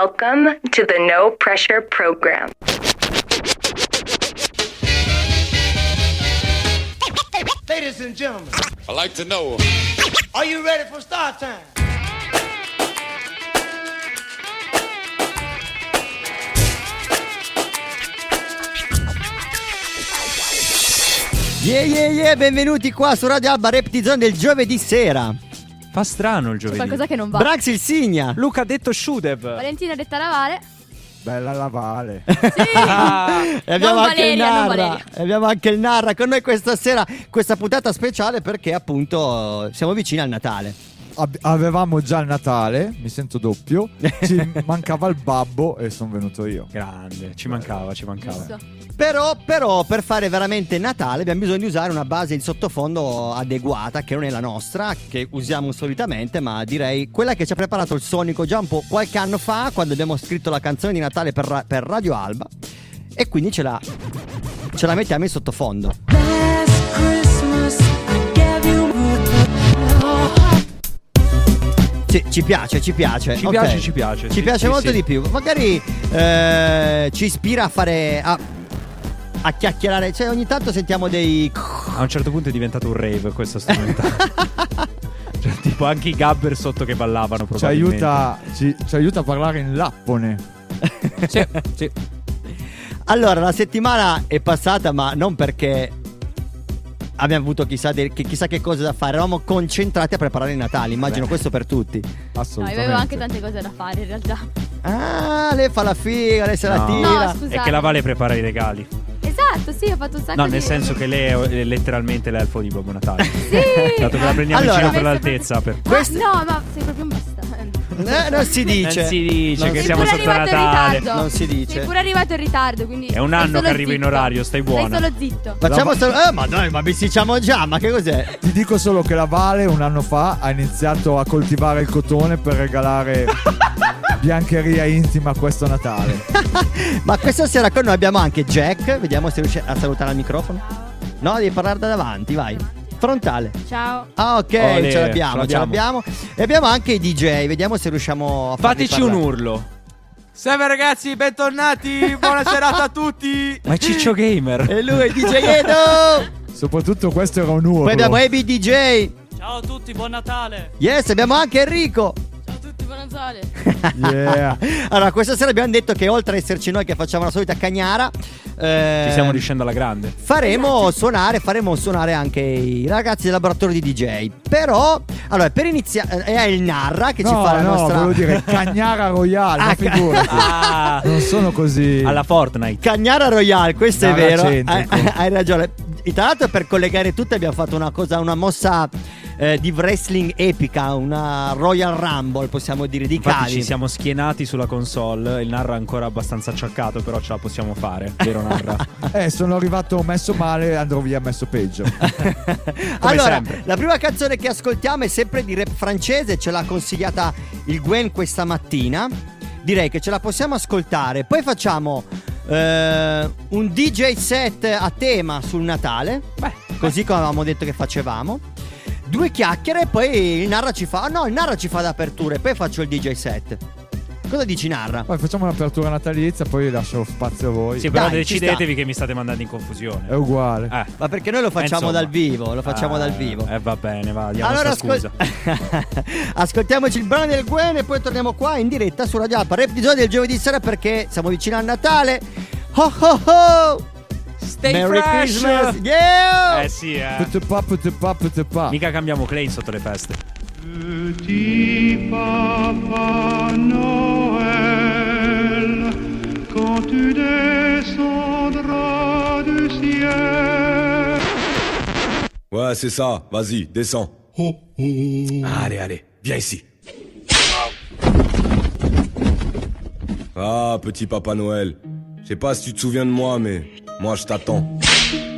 Welcome to the No Pressure Program. Ladies and gentlemen, I like to know. are you ready for start time? Yeah yeah yeah, benvenuti qua su Radio Alba Reptizone del giovedì sera. Fa strano il C'è giovedì. qualcosa che non va. Brax il Signa. Luca ha detto Shudev. Valentina detta lavare. Bella la Vale. Sì. E abbiamo Non anche il Valeria, non Narra. Valeria. E abbiamo anche il Narra con noi questa sera, questa puntata speciale perché appunto siamo vicini al Natale. Ab- avevamo già il Natale, mi sento doppio. Ci mancava il babbo e sono venuto io. Grande, ci mancava, ci mancava. Giusto. Però, però, per fare veramente Natale abbiamo bisogno di usare una base di sottofondo adeguata, che non è la nostra, che usiamo solitamente, ma direi quella che ci ha preparato il Sonico già un po' qualche anno fa, quando abbiamo scritto la canzone di Natale per, per Radio Alba. E quindi ce la, ce la mettiamo in sottofondo. Sì, ci piace, ci piace. Ci ok. piace, ci piace, Ci sì, piace sì, molto sì. di più. Magari eh, ci ispira a fare. A, a chiacchierare. Cioè, ogni tanto sentiamo dei. A un certo punto è diventato un rave questo strumento. cioè, tipo anche i gabber sotto che ballavano Ci aiuta, ci, ci aiuta a parlare in lappone. Sì, sì. Allora, la settimana è passata, ma non perché abbiamo avuto chissà, de- che, chissà che cose da fare. Eravamo concentrati a preparare i Natali. Immagino questo per tutti. No, io Assolutamente. avevo anche tante cose da fare in realtà. Ah, lei fa la figa, lei se la No. tira. No. E che la Vale prepara i regali. Esatto, sì, ho fatto un sacco No, di nel senso che lei è letteralmente l'elfo di Babbo Natale. Sì. Dato che la prendiamo Allora- in giro per Ma l'altezza. Per... Questo- No, ma sei proprio un bastardo. Eh, non si dice. Non si dice Non che si- siamo sotto arrivato in Natale. ritardo. Non si dice. Sei pure arrivato in ritardo, quindi È un stai anno solo che arrivo in zitto. orario, stai buona. Stai solo zitto. Facciamo solo- Eh, ma dai, ma bisticciamo già, ma che cos'è? Ti dico solo che la Vale un anno fa ha iniziato a coltivare il cotone per regalare biancheria intima questo Natale. Ma questa sera con noi abbiamo anche Jack. Vediamo se riesce a salutare al microfono. No, devi parlare da davanti, vai. Frontale. Ciao. Ah, ok, Olè, ce l'abbiamo, ce ce l'abbiamo. E abbiamo anche i DJ. Vediamo se riusciamo a Fateci un urlo. Salve ragazzi, bentornati, buona serata a tutti. Ma è Ciccio Gamer. E lui, DJ Edo. Soprattutto questo era un urlo. Poi abbiamo Ebi DJ. Ciao a tutti, buon Natale. Yes, abbiamo anche Enrico. Tutti, Natale. Yeah. Allora, questa sera abbiamo detto che oltre ad esserci noi che facciamo la solita cagnara, eh, Ci stiamo riuscendo alla grande. faremo suonare, faremo suonare anche i ragazzi del laboratorio di DJ. Però, allora, per iniziare, è il Narra che ci No, fa la no, nostra. volevo dire Cagnara Royale, Ah, figurati. Ah, Non sono così. alla Fortnite. Cagnara Royale, questo è Narra vero. Hai, centrico. hai ragione. E Tra l'altro, per collegare tutte, abbiamo fatto una cosa, una mossa eh, di wrestling epica, una Royal Rumble, possiamo dire, di Infatti cavi. ci siamo schienati sulla console. Il Narra è ancora abbastanza acciaccato, però ce la possiamo fare. Vero Narra? Eh, sono arrivato messo male, andrò via messo peggio. allora, sempre. la prima canzone che ascoltiamo è sempre di rap francese, ce l'ha consigliata il Gwen questa mattina. Direi che ce la possiamo ascoltare. Poi facciamo eh, un DJ set a tema sul Natale. così come avevamo detto che facevamo. Due chiacchiere e poi il Narra ci fa. ah, No, il Narra ci fa d'apertura e poi faccio il DJ set. Cosa dici, Narra? Poi facciamo un'apertura natalizia, poi lascio spazio a voi. Sì, però Dai, ci decidetevi che mi state mandando in confusione. È uguale. Eh. Ma perché noi lo facciamo insomma. dal vivo, lo facciamo Ah, dal vivo. Eh, va bene, va, diamo Allora ascol- ascoltiamoci il brano del Gwen e poi torniamo qua in diretta su Radio Alpa. Episodio del giovedì sera perché siamo vicini al Natale. Ho ho ho! Stay Merry fresh! Christmas! Yeah! Eh sì, eh. Pute pa, pute pa, pute pa. Mica cambiamo Clay sotto le feste. Petit Papa Noël, quand tu descendras du ciel. Ouais, c'est ça. Vas-y, descends. Allez, allez, viens ici. Ah, petit Papa Noël. Je sais pas si tu te souviens de moi, mais moi je t'attends.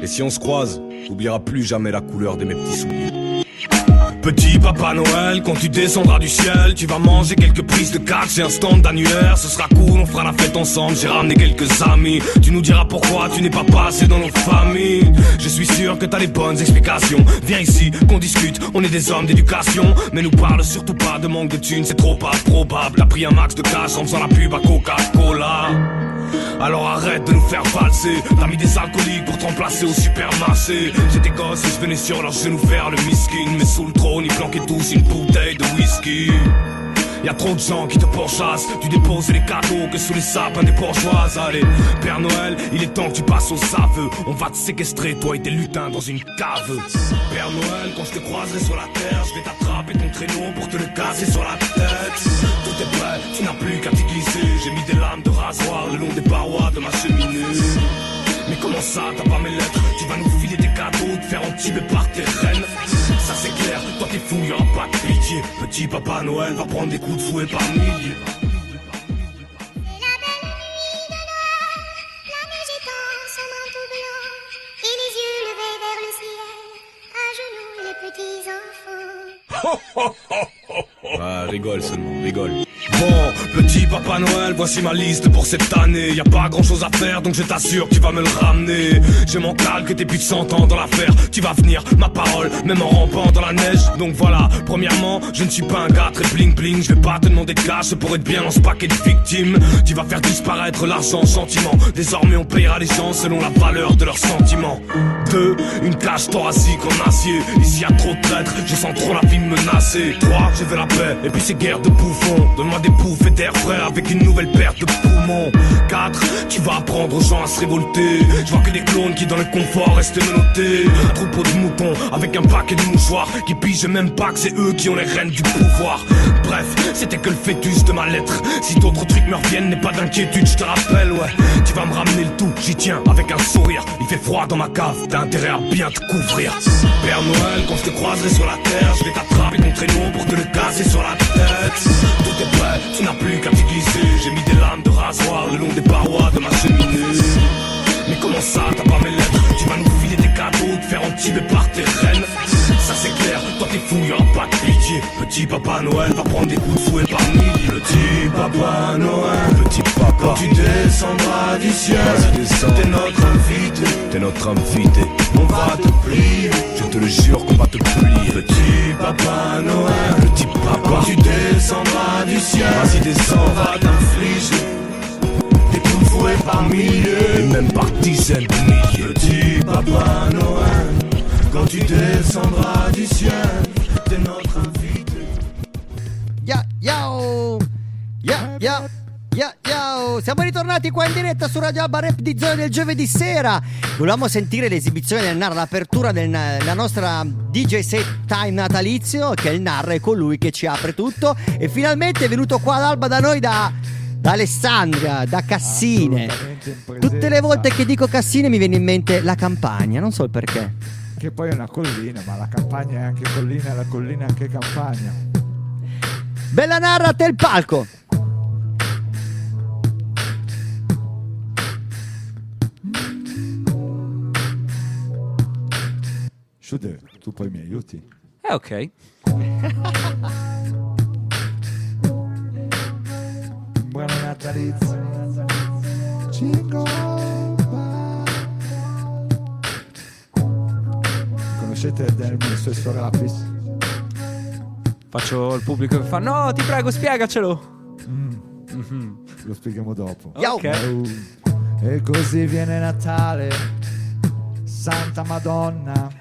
Et si on se croise, t'oublieras plus jamais la couleur de mes petits souliers. Petit Papa Noël, quand tu descendras du ciel, tu vas manger quelques prises de catch et un stand d'annuaire. Ce sera cool, on fera la fête ensemble. J'ai ramené quelques amis. Tu nous diras pourquoi tu n'es pas passé dans nos familles. Je suis sûr que t'as les bonnes explications. Viens ici, qu'on discute. On est des hommes d'éducation, mais nous parle surtout pas de manque de thunes. C'est trop pas probable. T'as pris un max de cash en faisant la pub à Coca-Cola. Alors arrête de nous faire valser T'as mis des alcooliques pour te remplacer au supermarché J'étais gosse et je venais sur leurs genoux faire le miskin Mais sous le trône ils planquaient tous une bouteille de whisky. Y'a trop de gens qui te pourchassent. Tu déposes les cadeaux que sous les sapins des bourgeoises. Allez, Père Noël, il est temps que tu passes aux aveux On va te séquestrer, toi et tes lutins dans une cave. Père Noël, quand je te croiserai sur la terre Je vais t'attraper ton traîneau pour te le casser sur la tête. Tout est prêt, tu n'as plus qu'à t'y glisser J'ai mis des lames de rasoir le long des parois de ma cheminée mais comment ça, t'as pas mes lettres Tu vas nous filer des cadeaux, te faire entuber par tes reines. Ça c'est clair, toi t'es fou, y'aura pas de pitié. Petit Papa Noël va prendre des coups de fouet par milliers. La neige étend son enfants. Ah, rigole seulement, rigole. Bon, petit Papa Noël, voici ma liste pour cette année. Y a pas grand chose à faire, donc je t'assure que tu vas me le ramener. J'ai mon calque que t'es plus de 100 ans dans l'affaire. Tu vas venir, ma parole, même en rampant dans la neige. Donc voilà, premièrement, je ne suis pas un gars très bling bling. Je vais pas te demander de cash pour être bien dans ce paquet de victimes. Tu vas faire disparaître l'argent, sentiment. Désormais, on payera les gens selon la valeur de leurs sentiments. Deux, une cage thoracique en acier. Ici y a trop de traîtres, je sens trop la vie me menacer. Trois, je veux la et puis ces guerres de bouffons. Donne-moi des bouffées d'air frais avec une nouvelle paire de poumons. 4. Tu vas apprendre aux gens à se révolter. Je vois que des clones qui dans le confort restent menottés. Un troupeau de moutons avec un paquet de mouchoirs qui pigent même pas que c'est eux qui ont les rênes du pouvoir. Bref, c'était que le fœtus de ma lettre. Si d'autres trucs me reviennent, n'aie pas d'inquiétude, je te rappelle, ouais. Tu vas me ramener le tout, j'y tiens avec un sourire. Il fait froid dans ma cave, t'as intérêt à bien te couvrir. Père Noël, quand je te croiserai sur la terre, je vais t'attraper ton traîneau pour te le casser sur la tête. Tout est prêt, tu n'as plus qu'à t'y glisser. J'ai mis des lames de rasoir le long des parois de ma cheminée. Mais comment ça, t'as pas mes lettres? Tu vas nous filer des cadeaux, te faire entuber par tes reines Ça c'est clair, toi t'es fou, y'aura pas de pitié Petit Papa Noël va prendre des coups de fouet par milliers Petit Papa Noël, papa. Quand tu descendras du ciel T'es notre invité, t'es notre invité. On va te plier, je te le jure qu'on va te plier. Petit Papa Noël, petit papa. Quand tu descendras du ciel Vas-y descends, on va t'infliger des coups de fouet par milliers. Et même par dizaines de milliers. Petit Papa Noël. Quand tu descendras du ciel T'es notre invité. Ya, yao! Ya, ya, ya, yao! Siamo ritornati qua in diretta su Radio Alba Rap di Zone del giovedì sera. Volevamo sentire l'esibizione del NAR, l'apertura della nostra DJ set time natalizio, che è il NAR, è colui che ci apre tutto. E finalmente è venuto qua ad Alba da noi da, da Alessandria, da Cassine. Tutte le volte che dico Cassine mi viene in mente la campagna, non so il perché. Che poi è una collina, ma la campagna è anche collina, la collina è anche campagna. Bella Narra, te il palco! Shuder, tu poi mi aiuti? Eh, ok. Buon natalizio. Jingle bell. Conoscete Delmo e i suoi Sorapis? Faccio il pubblico che fa: No, ti prego, spiegacelo. Lo spieghiamo dopo. Yo! Ok. Uh, E così viene Natale, Santa Madonna,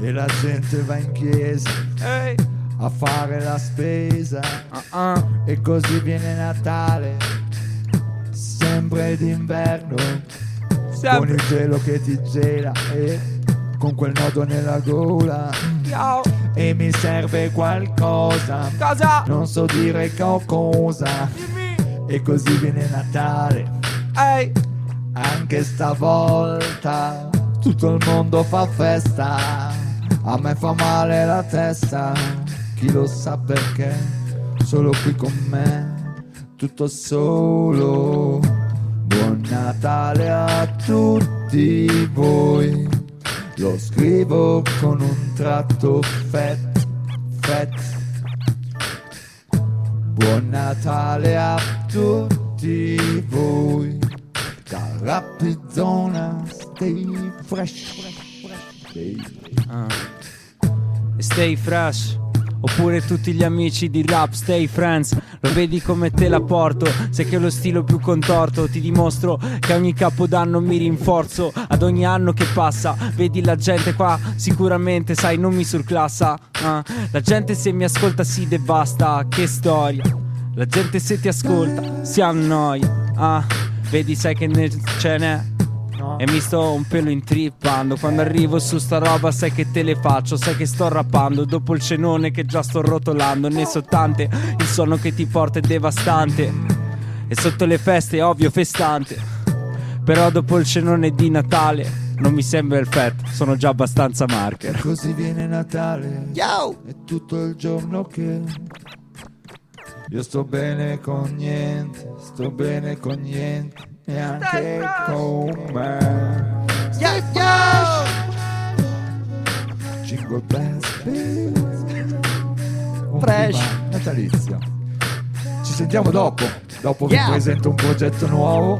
e la gente va in chiesa Ehi. a fare la spesa. Ah, ah. E così viene Natale, sempre d'inverno, con il gelo che ti gela e con quel nodo nella gola. Ciao. E mi serve qualcosa, Cosa? non so dire co- cosa. Dimmi. E così viene Natale. Ehi. Anche stavolta tutto il mondo fa festa. A me fa male la testa, chi lo sa perché? Solo qui con me, tutto solo. Buon Natale a tutti voi. Lo scrivo con un tratto fetto confetti. Buon Natale a tutti voi, da Rapizzona, stay fresh. Stay Ah. Stay fresh. Oppure tutti gli amici di rap, stay friends. Lo vedi come te la porto. Sai che ho lo stile più contorto. Ti dimostro che ogni capodanno mi rinforzo. Ad ogni anno che passa, vedi la gente qua. Sicuramente, sai, non mi surclassa. ah. La gente se mi ascolta si devasta. Che storia. La gente se ti ascolta si annoia. Ah, vedi, sai che ne- ce n'è. E mi sto un pelo intrippando. Quando arrivo su sta roba sai che te le faccio Sai che sto rappando. Dopo il cenone che già sto rotolando Ne so tante. Il sonno che ti porta è devastante. E sotto le feste è ovvio festante. Però dopo il cenone di Natale Non mi sembra il fat Sono già abbastanza marker. Così viene Natale. Yo! È tutto il giorno che io sto bene con niente, sto bene con niente, neanche con me. Yo, yo! Jingle bells. Un Fresh. natalizio. Ci sentiamo dopo. Dopo Yeah. vi presento un progetto nuovo.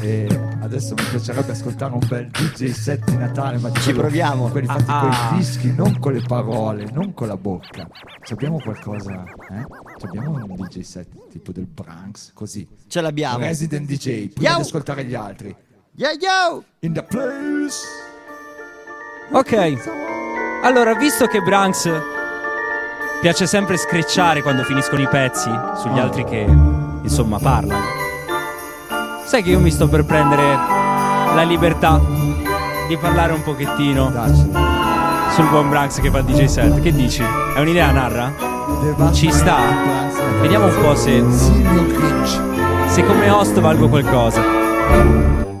E adesso mi piacerebbe ascoltare un bel DJ set di Natale, ma Ci proviamo. quelli fatti Ah, con ah. i dischi, non con le parole, non con la bocca. Ci abbiamo qualcosa, eh? Ci abbiamo un DJ set tipo del Branks, così. Ce l'abbiamo. Resident DJ, prima Yo. di ascoltare gli altri. Yo, yo! In the place. Ok Allora visto che Branks Piace sempre screcciare quando finiscono i pezzi Sugli altri che Insomma parlano Sai che io mi sto per prendere La libertà Di parlare un pochettino Dacci. Sul buon Branks che fa il DJ set Che dici? È un'idea narra? Ci sta? Vediamo un po' se. Se come host valgo qualcosa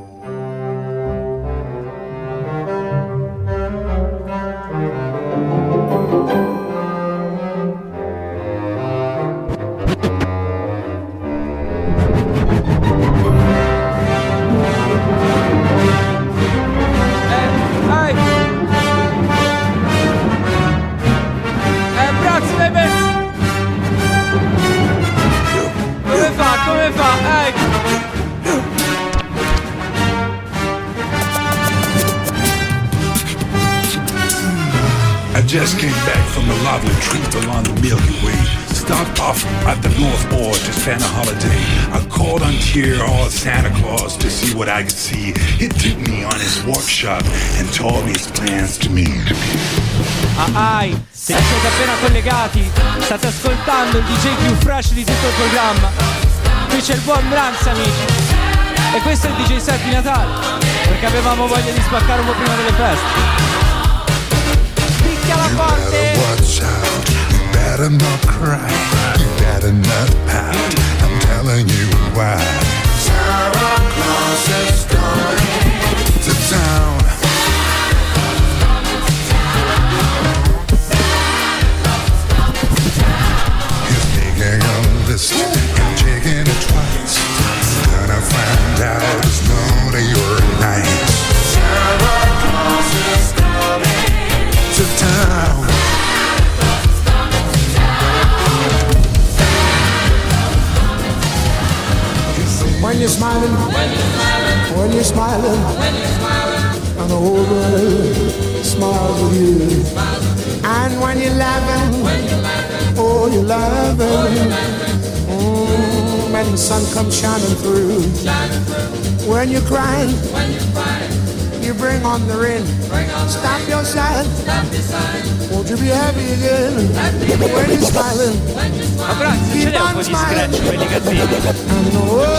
lovely trip along the Milky Way. Stopped off at the North Pole to spend a holiday. I called on Tier or Santa Claus to see what I could see. He took me on his workshop and told me his plans to me. Ah, ai, se vi siete appena collegati, state ascoltando il DJ più fresh di tutto il programma. Qui c'è il buon Branks, amici. E questo è il DJ set di Natale, perché avevamo voglia di spaccare un po' prima delle feste. let them all cry. Be happy again? When you're smiling, Ma Branks, ce n'è un po' di scratch quelli cattivi.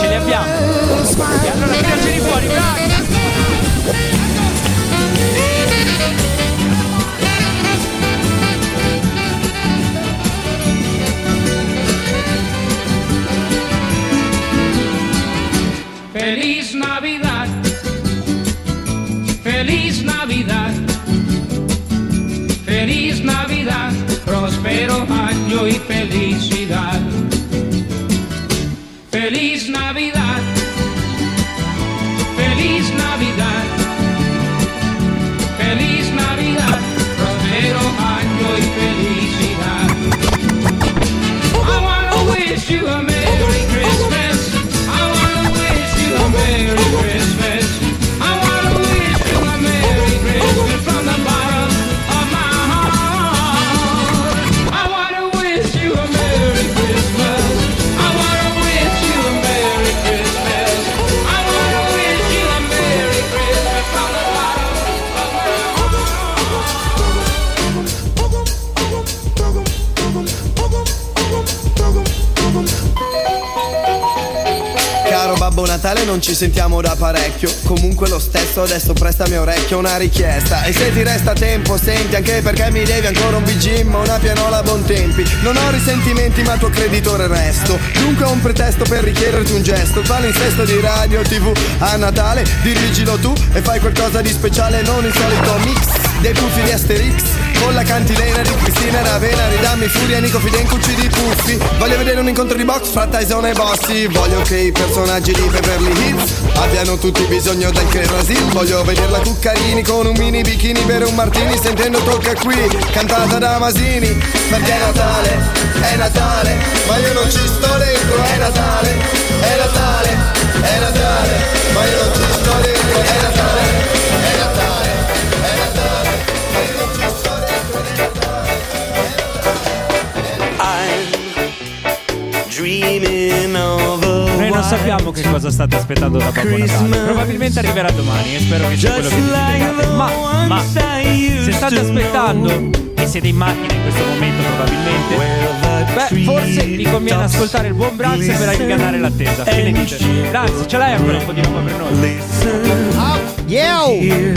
Ce li abbiamo. E allora tiraci fuori, Branks! Non ci sentiamo da parecchio. Comunque lo stesso adesso prestami orecchio una richiesta. E se ti resta tempo senti anche perché mi devi ancora un BG ma una pianola a buon tempi. Non ho risentimenti ma tuo creditore resto. Dunque ho un pretesto per richiederti un gesto. Palinsesto di radio tv a Natale Dirigilo tu e fai qualcosa di speciale Non il solito mix dei puffi di Asterix Con la cantilena di Cristina Ravena Ridammi furia Nico Fidencucci di puffi Voglio vedere un incontro di box fra Tyson e Bossi. Voglio che i personaggi di Beverly Hills Abbiano tutti bisogno del che Brasil. Voglio vederla Cuccarini con un mini bikini Bere un martini sentendo tocca qui Cantata da Masini. Perché è Natale, è Natale. Ma io non ci sto dentro, è Natale, è Natale, è Natale. Ma io non ci sto dentro, è Natale, è Natale, sappiamo che cosa state aspettando da Babbo Natale. Probabilmente arriverà domani e spero che sia quello che desiderate. Ma, ma se state aspettando e siete in macchina in questo momento probabilmente, beh, forse vi conviene ascoltare il buon Branks per ingannare l'attesa. Che ne dite? Branks, ce l'hai ancora un po' di roba per noi? Yeah!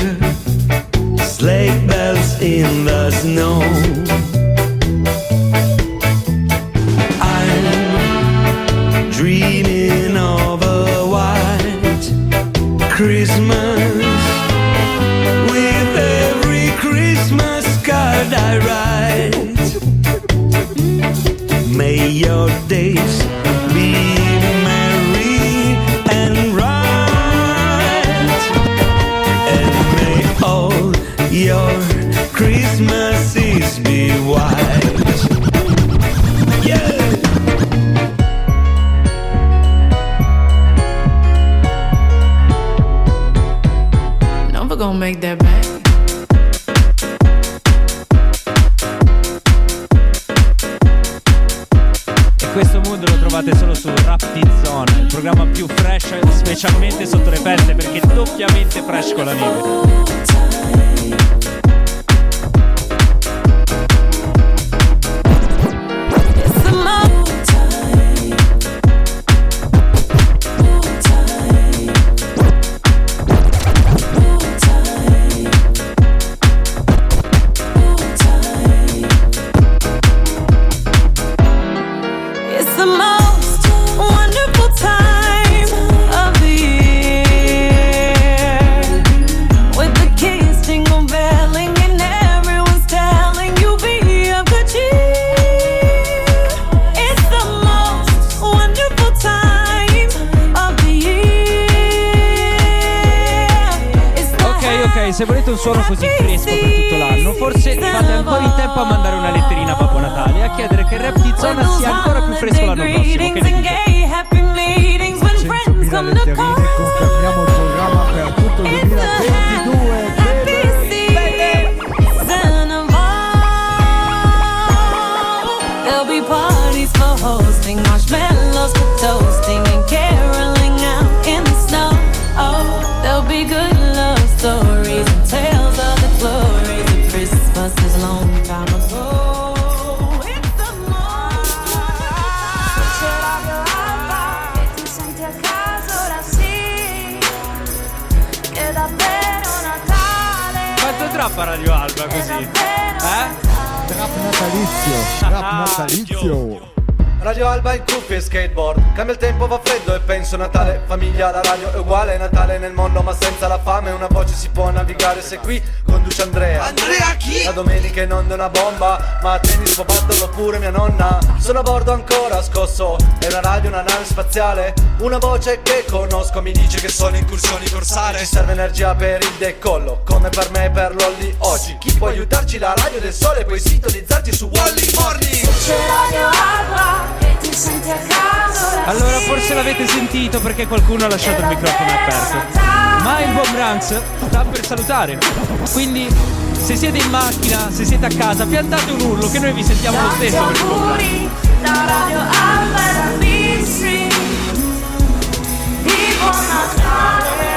Sleigh bells in the snow. Christmas with every Christmas card I write. May your days specialmente sotto le feste, perché doppiamente fresh con la neve. Un suono così fresco per tutto l'anno, forse fate ancora in tempo a mandare una letterina a Babbo Natale e a chiedere che il rap di zona sia ancora più fresco l'anno prossimo. Che ne dite? Trappa Radio Alba così? Eh? Rap natalizio, rap natalizio. Radio Alba in cuffie e skateboard Cambia il tempo, va freddo e penso Natale Famiglia, la radio è uguale Natale nel mondo ma senza la fame Una voce si può navigare se qui conduce Andrea. Andrea chi? La domenica in onda è una bomba Ma a tennis può batterlo pure mia nonna. Sono a bordo ancora scosso È una radio, una nave spaziale. Una voce che conosco mi dice che sono incursioni corsare. Ci serve energia per il decollo Come per me e per Lolli. Oggi Chi può aiutarci? La radio del sole Puoi sintonizzarti su Wally Morning. C'è Radio Alba E ti senti a casa Allora forse l'avete sentito perché qualcuno ha lasciato il microfono aperto. Ma il buon Branks sta per salutare. Quindi se siete in macchina, se siete a casa, piantate un urlo che noi vi sentiamo lo stesso il buon Natale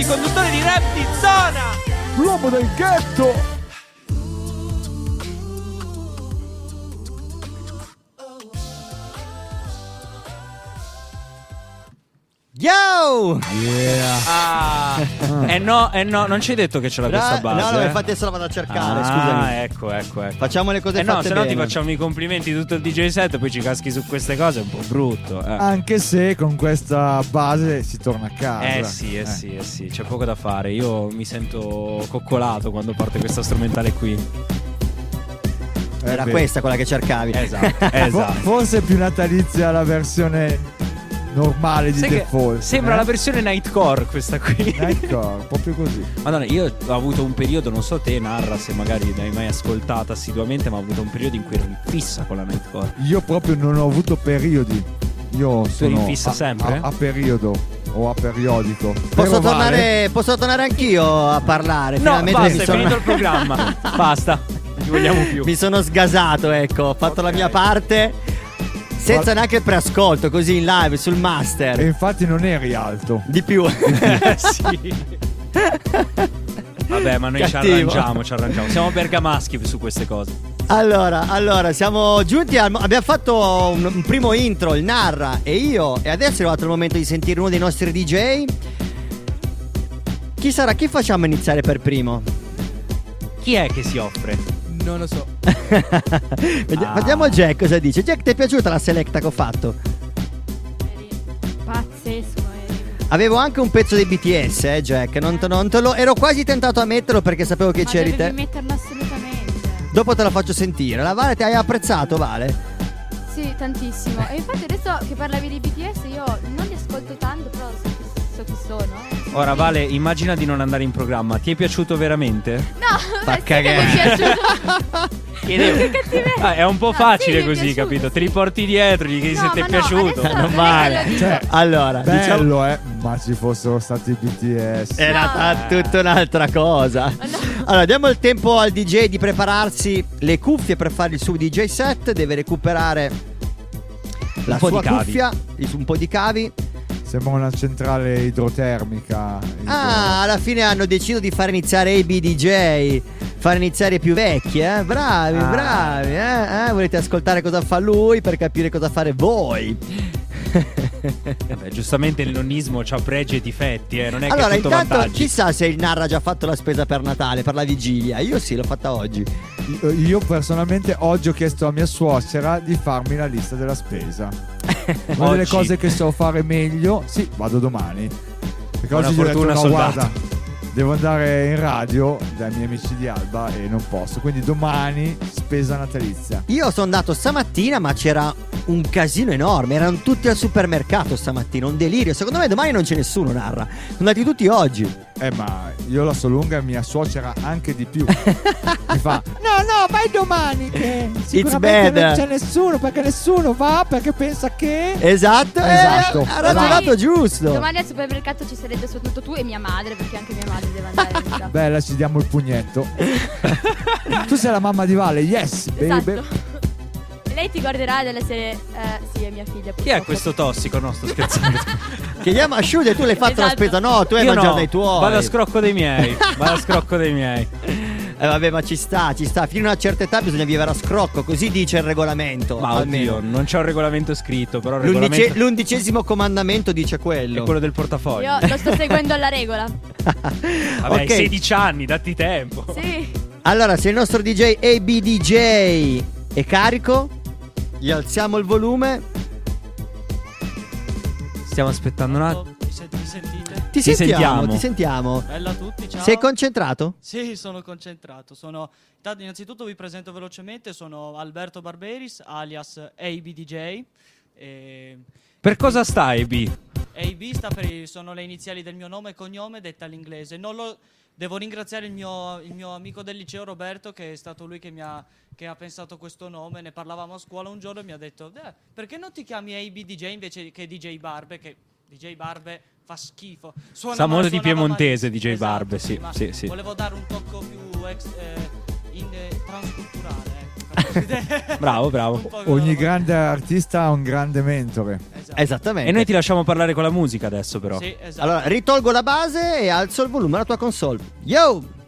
di conduttore di rap di zona. L'uomo del ghetto! Yo! Yeah! Ah, eh no, eh no, non ci hai detto che c'era questa No, base. no, no, eh? infatti adesso la vado a cercare, ah, scusami. ecco, ecco, ecco. Facciamo le cose Eh no, fatte se no ti facciamo i complimenti tutto il DJ set, poi ci caschi su queste cose, è un po' brutto. Eh. Anche se con questa base si torna a casa. Eh sì, eh, sì, eh sì, c'è poco da fare. Io mi sento coccolato quando parte questa strumentale qui. Era questa quella che cercavi. Esatto, esatto. forse è più natalizia la versione normale di Sai che Default. sembra eh? la versione Nightcore questa qui. Nightcore, proprio così. Madonna, io ho avuto un periodo, non so te, narra se magari l'hai mai ascoltata assiduamente, ma ho avuto un periodo in cui ero in fissa con la Nightcore. Io proprio non ho avuto periodi. Io eri sono in fissa a, sempre? A, a periodo o a periodico. Posso tornare, posso tornare anch'io a parlare? No, Finalmente basta, mi è sono... finito il programma. basta, non vogliamo più. Mi sono sgasato, ecco, ho fatto la Ok. mia parte senza neanche il preascolto, così in live sul master. E infatti non eri alto. Di più. sì. Vabbè, ma noi ci Cattivo. arrangiamo, ci arrangiamo. Siamo bergamaschi su queste cose. Allora, allora, siamo giunti al. Abbiamo fatto un, un primo intro, il Narra e io, e adesso è arrivato il momento di sentire uno dei nostri DJ. Chi sarà? Chi facciamo iniziare per primo? Chi è che si offre? Non lo so. Ah. Vediamo Jack cosa dice. Jack, ti è piaciuta la selecta che ho fatto? Pazzesco. eri. Avevo anche un pezzo dei BTS, eh, Jack. Non te, non te lo, ero quasi tentato a metterlo perché sapevo che Ma c'eri dovevi te. metterlo assolutamente. Dopo te la faccio sentire. La Vale ti hai apprezzato, Vale? Sì, tantissimo. E infatti adesso che parlavi di BTS io non li ascolto tanto, però so chi, so chi sono. Ora, Vale, immagina di non andare in programma. Ti è piaciuto veramente? No, Fa ma sì che cagare. mi è piaciuto. Chiedevo-. Ah, è un po' No, facile sì, così, piaciuto, capito? Te li porti dietro, gli chiedi No, se ti è no, piaciuto. adesso non male. Cioè, Allora, diciamo. bello, eh. Ma ci fossero stati i BTS. Era No. ta- tutta un'altra cosa. Allora, diamo il tempo al DJ di prepararsi le cuffie per fare il suo DJ set. Deve recuperare la sua cuffia, un po' di cavi. Sembra una centrale idrotermica. Ah, alla fine hanno deciso di far iniziare AB DJ. Far iniziare i più vecchi, eh? Bravi, Ah. bravi, eh? Eh, Volete ascoltare cosa fa lui per capire cosa fare voi. Vabbè, giustamente il nonnismo ha pregi e difetti, eh. Non è allora, che è tutto intanto, vantaggi. chissà se il Narra ha già fatto la spesa per Natale, per la vigilia. Io sì, l'ho fatta oggi. Io- Io personalmente oggi ho chiesto a mia suocera di farmi la lista della spesa. Una delle cose che so fare meglio, sì, vado domani. Perché Buona oggi ho detto, no, soldato." guarda, devo andare in radio dai miei amici di Alba e non posso. Quindi domani spesa natalizia. Io sono andato stamattina, ma c'era un casino enorme. Erano tutti al supermercato stamattina, un delirio. Secondo me domani non c'è nessuno, Narra. Sono andati tutti oggi. Eh, ma io la so lunga e mia suocera anche di più. Mi fa, no, no, vai domani che sicuramente bad. non c'è nessuno perché nessuno va perché pensa che... Esatto, eh, Esatto. ha ragionato giusto. Domani al supermercato ci sarete soltanto tu e mia madre, perché anche mia madre deve andare in giro. Bella, ci diamo il pugnetto. tu sei la mamma di Vale, yes, baby. Esatto. E lei ti guarderà della serie. Eh, sì, è mia figlia. Chi è questo tossico? No, sto scherzando. Chiediamo a Shude, tu l'hai fatto la Esatto. spesa. No, tu hai Io mangiato no, dai tuoi. Vado a scrocco dei miei. Vado a scrocco dei miei. Eh vabbè, ma ci sta, ci sta. Fino a una certa età bisogna vivere a scrocco, così dice il regolamento. Ma almeno. oddio, non c'è un regolamento scritto, però il L'undice- regolamento l'undicesimo comandamento dice quello. è quello del portafoglio. Io lo sto seguendo alla regola. Vabbè, hai Ok. 16 anni, datti tempo. Sì. Allora, se il nostro DJ ABDJ è carico, gli alziamo il volume. Stiamo aspettando un attimo. Ti, Ti sentiamo, sentiamo. ti sentiamo. Bella a tutti, ciao. Sei concentrato? Sì, sono concentrato. Sono... intanto, innanzitutto vi presento velocemente, sono Alberto Barberis, alias ABDJ. E... Per cosa stai, B? AB sta per i- sono le iniziali del mio nome e cognome detta all'inglese. Non lo, devo ringraziare il mio, il mio amico del liceo Roberto che è stato lui che mi ha, che ha pensato questo nome. Ne parlavamo a scuola un giorno e mi ha detto "Eh, perché non ti chiami ABDJ invece che DJ Barbe che DJ Barbe fa schifo. Suona Sa male, molto di piemontese. DJ Barbe, sì, ma sì, sì. Volevo dare un tocco più ex, eh, in, eh, transculturale. ecco. Bravo, bravo. Ogni grande artista ha un grande mentore. Esattamente. E noi ti lasciamo parlare con la musica adesso, però. Sì, esatto. Allora, ritolgo la base e alzo il volume alla tua console. Yo!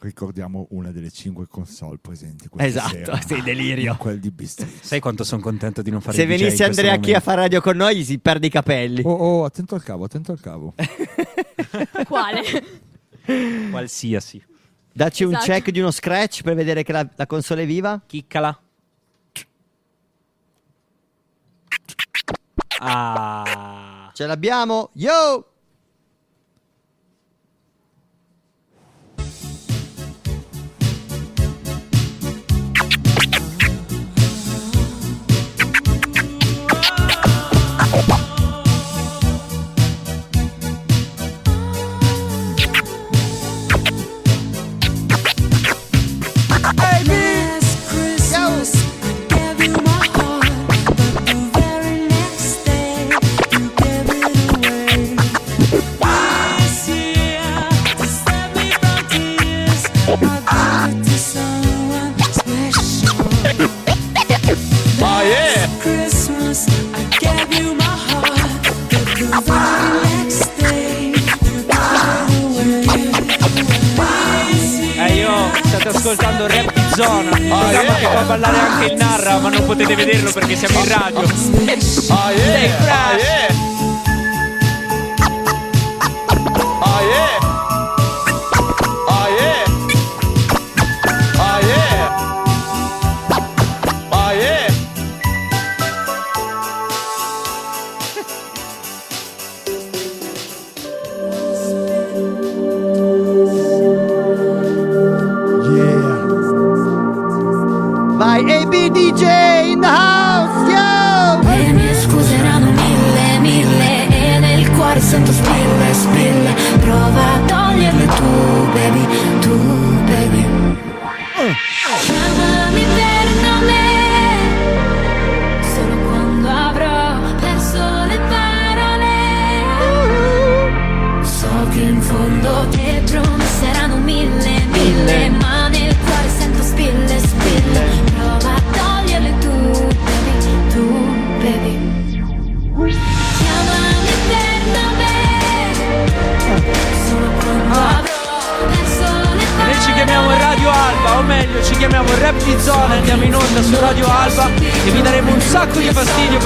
Ricordiamo una delle cinque console presenti questa Esatto, sera. sì, delirio. Quel di Bistri. Sai quanto sono contento di non fare Se venisse Andrea Chi a fare radio con noi, gli si perde i capelli. Oh, oh, attento al cavo, attento al cavo. Quale? Qualsiasi. Dacci un Esatto. check di uno scratch per vedere che la, la console è viva. Chiccala. Ah. Ce l'abbiamo. Yo! Last Christmas, I gave you my heart, but the very next day, you gave it away. This year, Eh io state ascoltando Rap di Zona, un programma che fa ballare anche il Narra, ma non potete vederlo perché siamo in radio. Stay fresh! Oh DJ un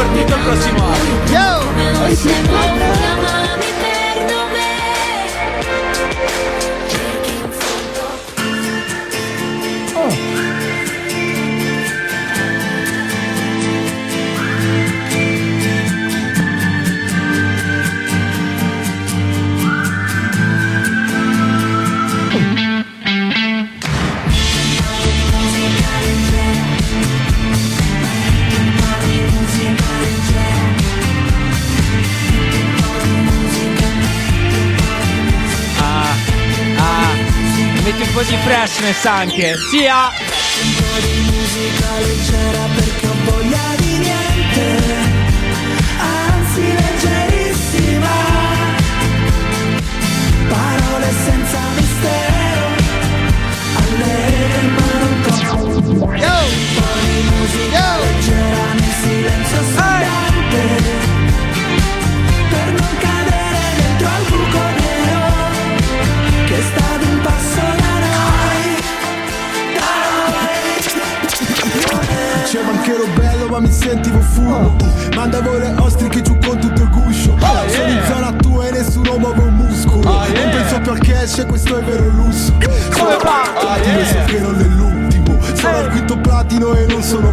freshness anche. Sia! Questo è vero lusso. Sono platino so che non è l'ultimo Sono al quinto platino e non sono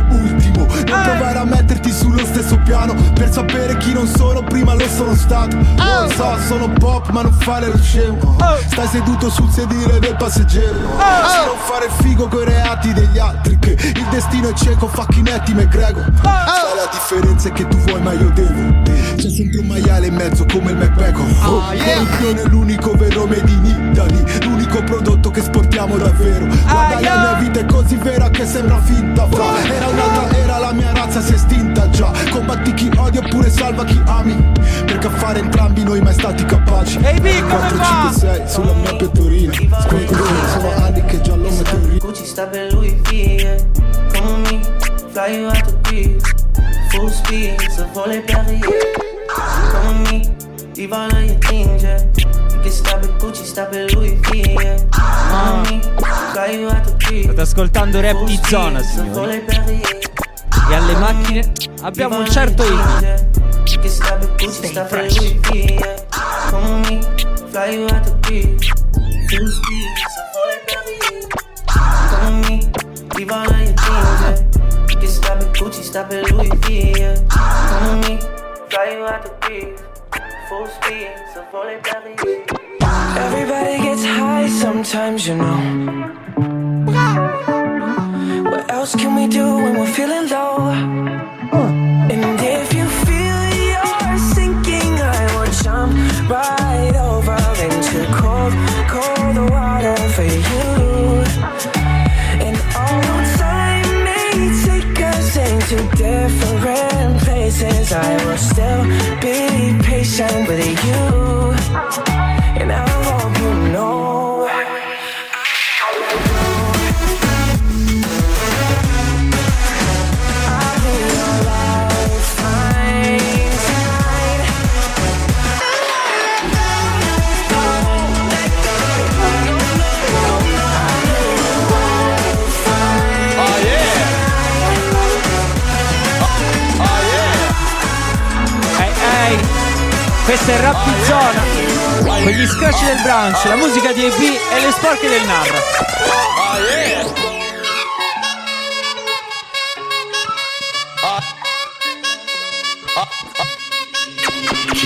Per sapere chi non sono prima lo sono stato. Non lo so sono pop ma non fare lo scemo Stai seduto sul sedile del passeggero. Se non fare figo coi reati degli altri Che il destino è cieco facchinetti McGregor Sai la differenza è che tu vuoi ma io devo. C'è sempre un maiale in mezzo come il McBacon oh, Corruzione è l'unico vero made in Italy. L'unico prodotto che esportiamo davvero. Guarda la mia vita è così vera che sembra finta fra. Era un'altra era sera la mia razza si è estinta già. Combatti chi odia oppure salva chi ami Perché a fare entrambi noi mai stati capaci Ehi, come 4, va? 5, 6 sulla mia pettorina Scontrone, sono anni che già l'ho meteorito Gucci stop at Louis V, yeah. Come with me, fly you out the breeze. Full speed, so volley Paris. Come with me, your things, yeah. You can stop at Gucci, stop at Louis V, yeah. Come with me, fly you out the breeze. State ascoltando rap di zona, signori. E alle macchine abbiamo un certo hit. Stop at Gucci, stop at Louis V, yeah. Come with me, fly you out the breeze. Full speed, so of. Full speed, so volley Paris. Everybody gets high sometimes, you know. What else can we do when we're feeling low? And if you feel you're sinking, I will jump right over into cold, cold water for you. And although time may take us into different places, I will still be patient with you. Questa è Rap. Con gli scratch del branch, la musica di AB e le sporche del Narra.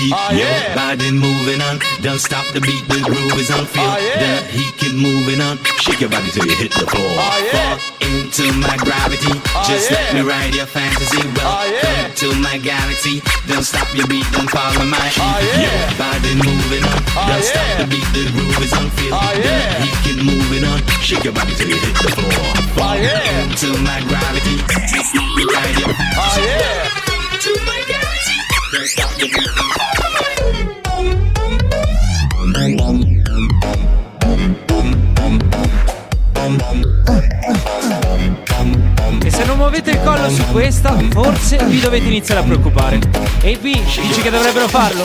Yeah! Oh, your yeah. body moving on. Don't stop the beat, the groove is on feel. Oh, yeah. The heat keep moving on. Shake your body till you hit the floor. Oh, yeah. Fall into my gravity. Ah, Just let me ride your fantasy. Welcome yeah. to my galaxy. Don't stop your beat, don't follow my heat. Yeah. Your body moving on. Don't stop the beat, the groove is on feel. The yeah. heat keep moving on. Shake your body till you hit the floor. Fall yeah. into my gravity. Just let me ride your Oh yeah! E se non muovete il collo su questa, forse vi dovete iniziare a preoccupare. AB, dici che dovrebbero farlo?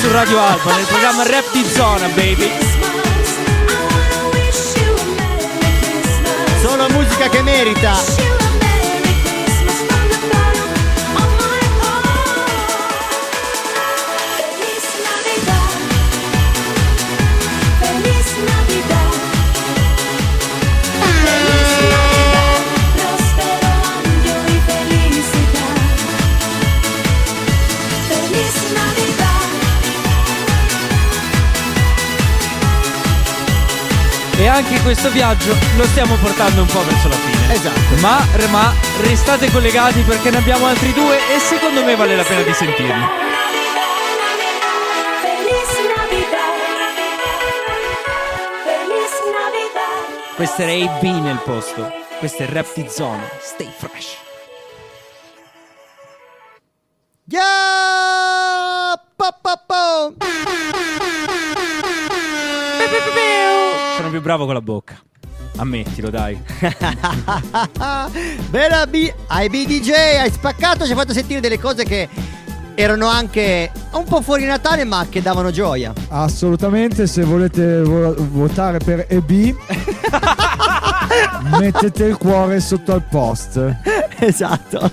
Su Radio Alba nel programma Rap di Zona, baby. Solo musica che merita. Anche questo viaggio lo stiamo portando un po' verso la fine. Esatto. Ma, ma restate collegati perché ne abbiamo altri due e secondo me vale la pena di sentirli. Questo era AB nel posto. Questo è Rap di Zona. Stay bravo con la bocca. Ammettilo, dai. Bella B, hai BDJ, hai spaccato, ci hai fatto sentire delle cose che erano anche un po' fuori Natale ma che davano gioia. Assolutamente, se volete vo- votare per EB, mettete il cuore sotto al post. esatto.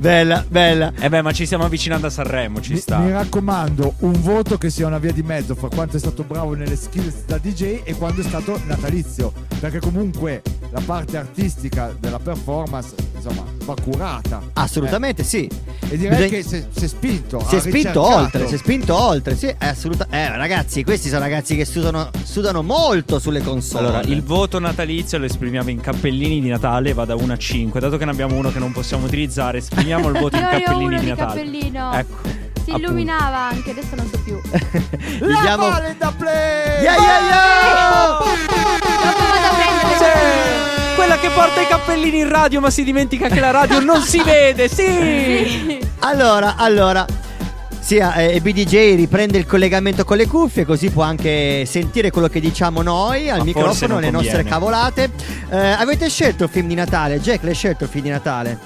Bella, bella. Eh beh, ma ci stiamo avvicinando a Sanremo, ci Mi, sta. mi raccomando, un voto che sia una via di mezzo fra quanto è stato bravo nelle skills da DJ e quando è stato natalizio. Perché comunque la parte artistica della performance, insomma, va curata. Assolutamente sì. E direi Bisogna- che si è- spinto. Si è spinto oltre, si è spinto oltre, sì, è assolutamente. Eh, ragazzi, questi sono ragazzi che sudano, sudano molto sulle console. Allora, il voto natalizio lo esprimiamo in cappellini di Natale, va da 1 a 5. Dato che ne abbiamo uno che non possiamo utilizzare, esprimiamo il voto in cappellini di Natale. cappellino. Ecco. Si illuminava anche, adesso non so più. Gli diamo- da play! Yeah, yeah, yeah! Quella che porta i cappellini in radio, ma si dimentica che la radio non si vede, sì! Allora, allora. Sì, eh, BDJ riprende il collegamento con le cuffie, così può anche sentire quello che diciamo noi al Ma microfono, le nostre cavolate. Eh, avete scelto il film di Natale? Jack, l'hai scelto il film di Natale?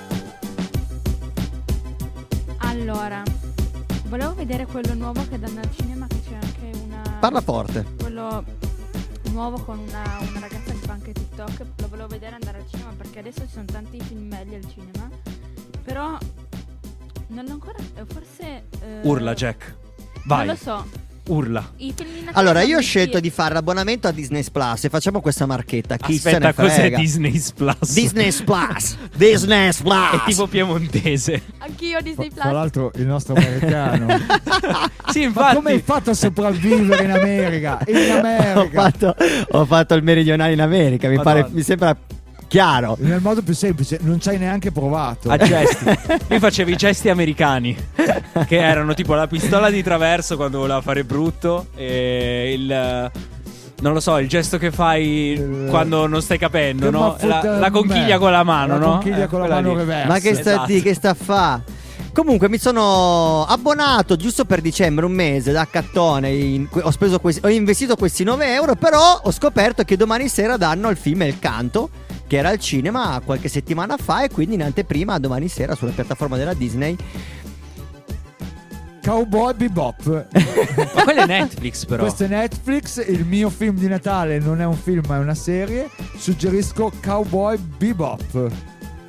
Allora, volevo vedere quello nuovo che danno al cinema, che c'è anche una... Parla forte. Quello nuovo con una, una ragazza fa anche TikTok. Lo volevo vedere andare al cinema perché adesso ci sono tanti film belli al cinema. Però non l'ho ancora... Forse... eh, Urla, Jack. Vai. Non lo so. Urla. Allora, io ho scelto di fare l'abbonamento a Disney Plus e facciamo questa marchetta. Chi se Aspetta, ne cos'è frega? Disney Plus? Disney Plus. Disney Plus. È tipo piemontese. Anch'io Disney Tra Plus. l'altro il nostro americano. sì, Ma infatti. come hai fatto a sopravvivere in America? In ho, America. fatto, ho fatto il meridionale in America, mi, pare, mi sembra chiaro. Nel modo più semplice, non ci hai neanche provato. A gesti. Lui faceva i gesti americani. Che erano tipo la pistola di traverso quando voleva fare brutto. E il. Non lo so, il gesto che fai quando non stai capendo, no? La, la conchiglia me. con la mano, La no? conchiglia Eh, con la mano reversa. Ma che sta a Esatto. di, che sta a fa? Comunque mi sono abbonato giusto per dicembre, un mese da cattone. in- ho, speso questi- ho investito questi 9 euro. Però ho scoperto che domani sera danno il film El Canto, che era al cinema qualche settimana fa. E quindi in anteprima domani sera sulla piattaforma della Disney. Cowboy Bebop. Ma quello è Netflix, però. Questo è Netflix, il mio film di Natale non è un film ma è una serie. Suggerisco Cowboy Bebop.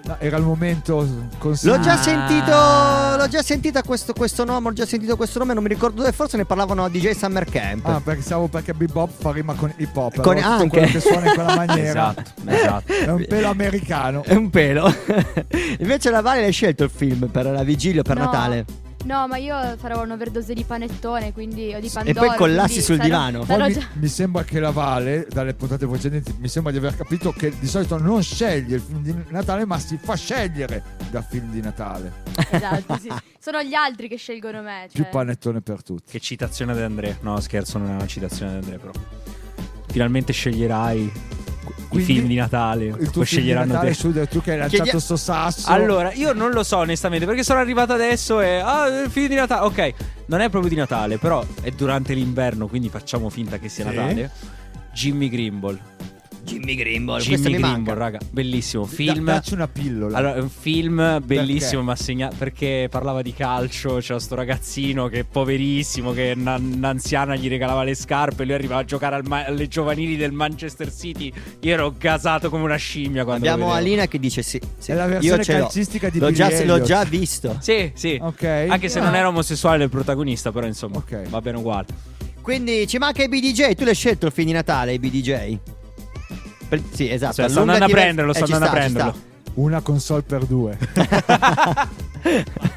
No, era il momento consiglio. L'ho già sentito. L'ho già sentito questo, questo nome. Ho già sentito questo nome. Non mi ricordo dove. Forse ne parlavano a DJ Summer Camp. Ah, pensavo perché Bebop fa rima con hip hop. Con- allora anche. quello che suona in quella maniera. Esatto, esatto. È un pelo americano. È un pelo. Invece la Vale l'hai scelto il film per la vigilia o per No. Natale. No, ma io farò un'overdose di panettone, quindi o di E pandoro. poi collassi sul sarò- divano. Poi mi, già- mi sembra che la Vale, dalle puntate precedenti, mi sembra di aver capito che di solito non sceglie il film di Natale, ma si fa scegliere dal film di Natale. Esatto, sì. Sono gli altri che scelgono me. Più Cioè. panettone per tutti. Che citazione di Andrea. No, scherzo, non è una citazione di Andrea, però. Finalmente sceglierai i Quindi, film di Natale. Il tuo Poi film di sceglieranno Natale, te. Suder, tu che hai lanciato Chiedi- sto sasso. Allora, io non lo so onestamente perché sono arrivato adesso e ah, il film di Natale. Ok, non è proprio di Natale, però è durante l'inverno, quindi facciamo finta che sia Sì. Natale. Jimmy Grimble. Jimmy Grimble, Jimmy Grimble, raga, bellissimo film. Da- dacci una pillola. Allora, è un film bellissimo, ma segna perché parlava di calcio. C'era sto ragazzino che è poverissimo, che una- un'anziana gli regalava le scarpe. Lui arrivava a giocare al ma- alle giovanili del Manchester City. Io ero gasato come una scimmia quando Abbiamo. Alina che dice sì. sì. È la versione l'ho. calcistica di l'ho Billy già, l'ho già visto. Sì, sì. Ok. Anche se Ah. non era omosessuale il protagonista, però insomma, va bene uguale. Quindi ci manca i BDJ. Tu l'hai scelto il film di Natale, i BDJ? Per- sì, esatto. Cioè, sto allunga andando a prenderlo, sto eh, ci andando a prenderlo. Una console per due.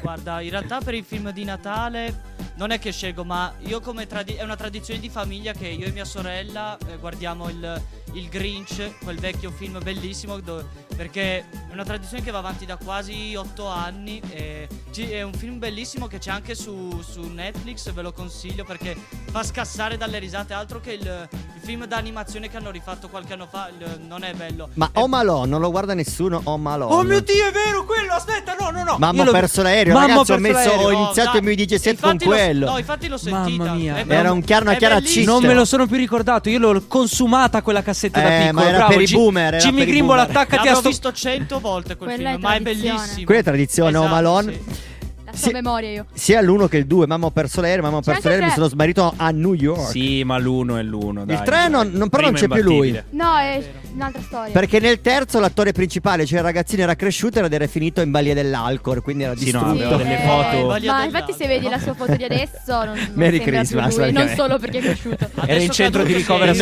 Guarda, in realtà per i film di Natale non è che scelgo, ma io come tradi- è una tradizione di famiglia che io e mia sorella eh, guardiamo il, il Grinch, quel vecchio film bellissimo, do- perché è una tradizione che va avanti da quasi otto anni. E è un film bellissimo che c'è anche su, su Netflix, ve lo consiglio perché fa scassare dalle risate, altro che il, il film d'animazione che hanno rifatto qualche anno fa, il- non è bello. Ma Home Alone, non lo guarda nessuno. Home Alone. Oh mio dio, è vero quello! Aspetta, no, no, no. Mamma ho perso l'aereo, Mamma, ragazzi. Ho, perso messo, l'aereo. ho No, iniziato dai. il mio DJ set con Infatti l'ho- quello. no, infatti l'ho sentita. Mamma mia. È Era un chiaro, una è chiara cista. Non me lo sono più ricordato. Io l'ho consumata quella cassetta da Eh, piccolo. ma era Bravo, per i Gi- boomer, era Jimmy i Grimble, attaccati a sto. visto cento volte quel Quella film, è ma è bellissimo. Quella è tradizione Esatto, Home Alone. sì. La so a memoria io. Sia l'uno che il due. Mamma ho perso l'aereo, mamma ho perso l'aereo. Mi sono smarrito a New York. Sì, ma l'uno è l'uno. dai. Il tre non, non- però non c'è più lui. No, è un'altra storia. Perché nel terzo l'attore principale, cioè il ragazzino, era cresciuto ed era finito in balia dell'alcol. Quindi era Sì, no, distrutto. aveva delle foto. Ma infatti se vedi la sua foto di adesso non, non Merry Christmas, lui, non solo perché è cresciuto. Era in centro di ricovero Il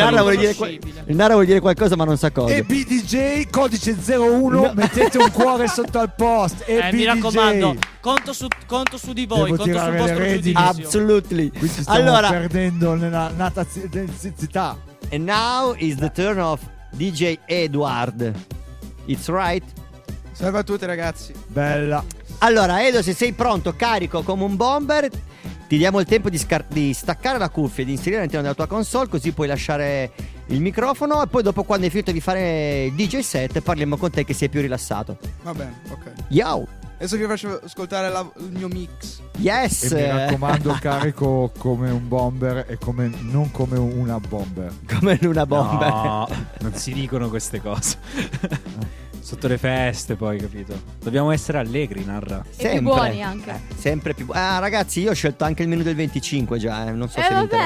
qual- il Narra vuole dire qualcosa, ma non sa cosa. E BDJ, codice 01, mettete un cuore sotto al post. E Eh, mi BDJ. raccomando, conto su, conto su di voi, Devo conto sul tirare le vostro giudizio. Absolutely. Qui ci stiamo Allora, perdendo nella natazità. and now is the turn of DJ Edward. It's right. Salve a tutti ragazzi. Bella. Allora, Edo, se sei pronto, carico come un bomber, ti diamo il tempo di, scar- di staccare la cuffia e di inserire all'interno della tua console, così puoi lasciare il microfono e poi dopo quando hai finito di fare il DJ set parliamo con te che sei più rilassato. Va bene, ok. Yo! Adesso vi faccio ascoltare la- il mio mix. Yes! E mi raccomando, carico come un bomber e come, non come una bomber. Come una bomber. No, non si dicono queste cose. Sotto le feste, poi, capito? Dobbiamo essere allegri, narra. E più buoni anche. Sempre più. Ah, ragazzi, io ho scelto anche il menu del 25 già, eh, non so Eh se vabbè.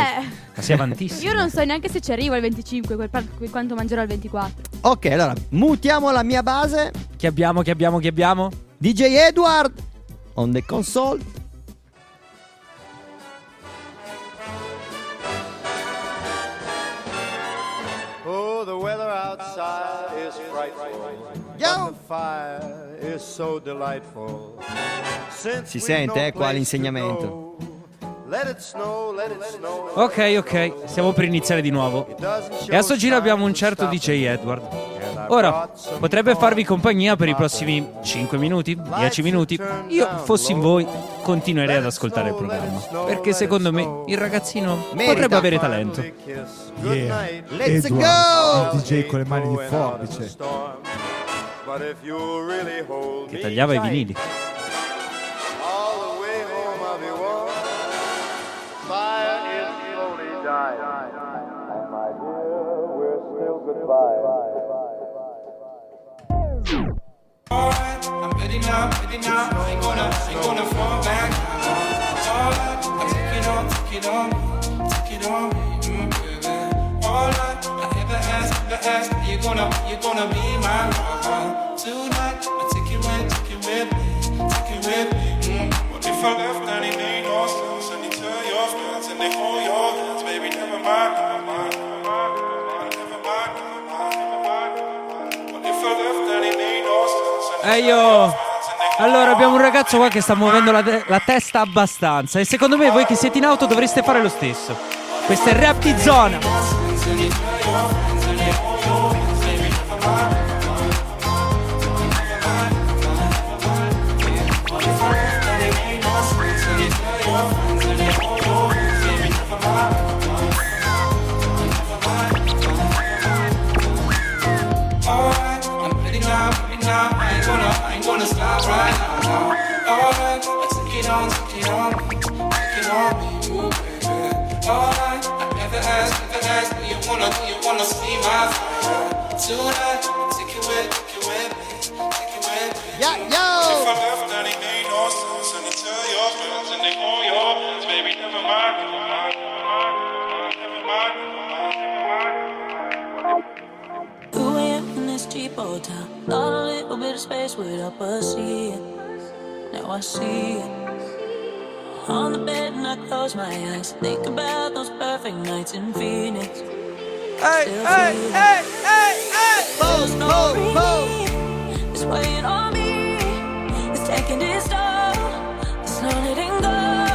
Ma sei avantissimo. Io non so neanche se ci arrivo al 25, quel pa- quel quanto mangerò al 24. Ok, allora, mutiamo la mia base. Chi abbiamo, chi abbiamo, chi abbiamo? DJ Edward on the console. Oh, the weather outside is frightful. But the fire is so delightful. Since Si sente, eh, qua l'insegnamento. to go, Let it snow, let it snow. Ok, ok, stiamo per iniziare di nuovo. E a sto giro abbiamo un certo DJ Edward. Ora, potrebbe farvi compagnia per i prossimi 5 minuti, 10 minuti. Io, fossi in voi, continuerei ad ascoltare il programma. Perché secondo me il ragazzino potrebbe avere talento. Yeah. Let's Edward, go! il DJ con le mani di forbice. Che tagliava i vinili. All the way home I'll be warm. Fire is slowly dying. And my dear, we're still goodbye. Alright, I'm ready now, ready now. Ain't gonna, ain't gonna fall back. Alright, I take it on, take it on take it on baby. Alright, I ever ask, ever ask, are you gonna, you gonna be my lover tonight? I take it with, take it with me, take it with me. What if I left and he made no sense and he tell your friends and they hold your hands, baby? Never mind, E io. Allora, abbiamo un ragazzo qua che sta muovendo la, te- la testa abbastanza. E secondo me, voi che siete in auto dovreste fare lo stesso. Questo è rap di zona. Ain't I stop right now. Alright, I take it on, take it on me, take it on me, ooh baby. Alright, I never ask, never ask, do you wanna, do you wanna see my fire Tonight, take it with, take it with me, take it with me. Yeah, If I left, then it made no sense. And you tell your friends, and they all your cheap hotel. Thought a little bit of space help us see it. Now I see it. On the bed and I close my eyes. Think about those perfect nights in Phoenix. Hey, Still hey, hey, hey, hey. There's no. It's weighing on me. It's taking its toll. There's no letting go.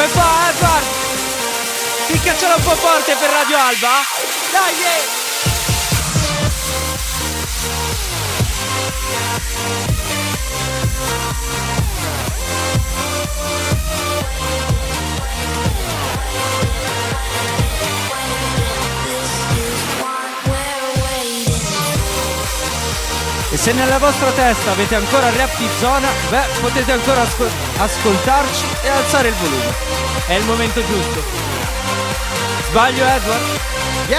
Come fa, Edward? Piccacela un po' forte per Radio Alba. Dai, yeah. Se nella vostra testa avete ancora rap di zona, beh, potete ancora ascol- ascoltarci e alzare il volume. È il momento giusto. Sbaglio, Edward? In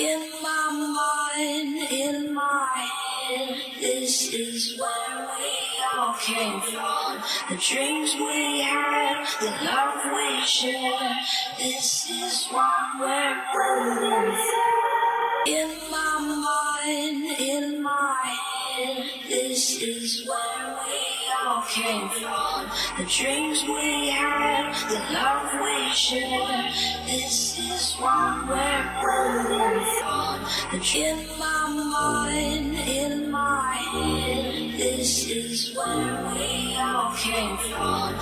In my mind, in my head, this is where we all came from. The dreams we had, the love we shared, this is what we're for. In my mind, in my head, this is where we came from. The dreams we had, the love we shared, this is what we're building from. In my mind, in my head, this is where we all came from.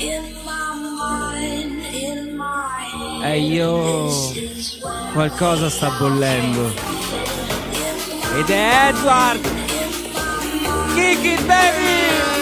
In my mind, in my head, E io qualcosa sta bollendo. Ed è Edward! Kick it, baby!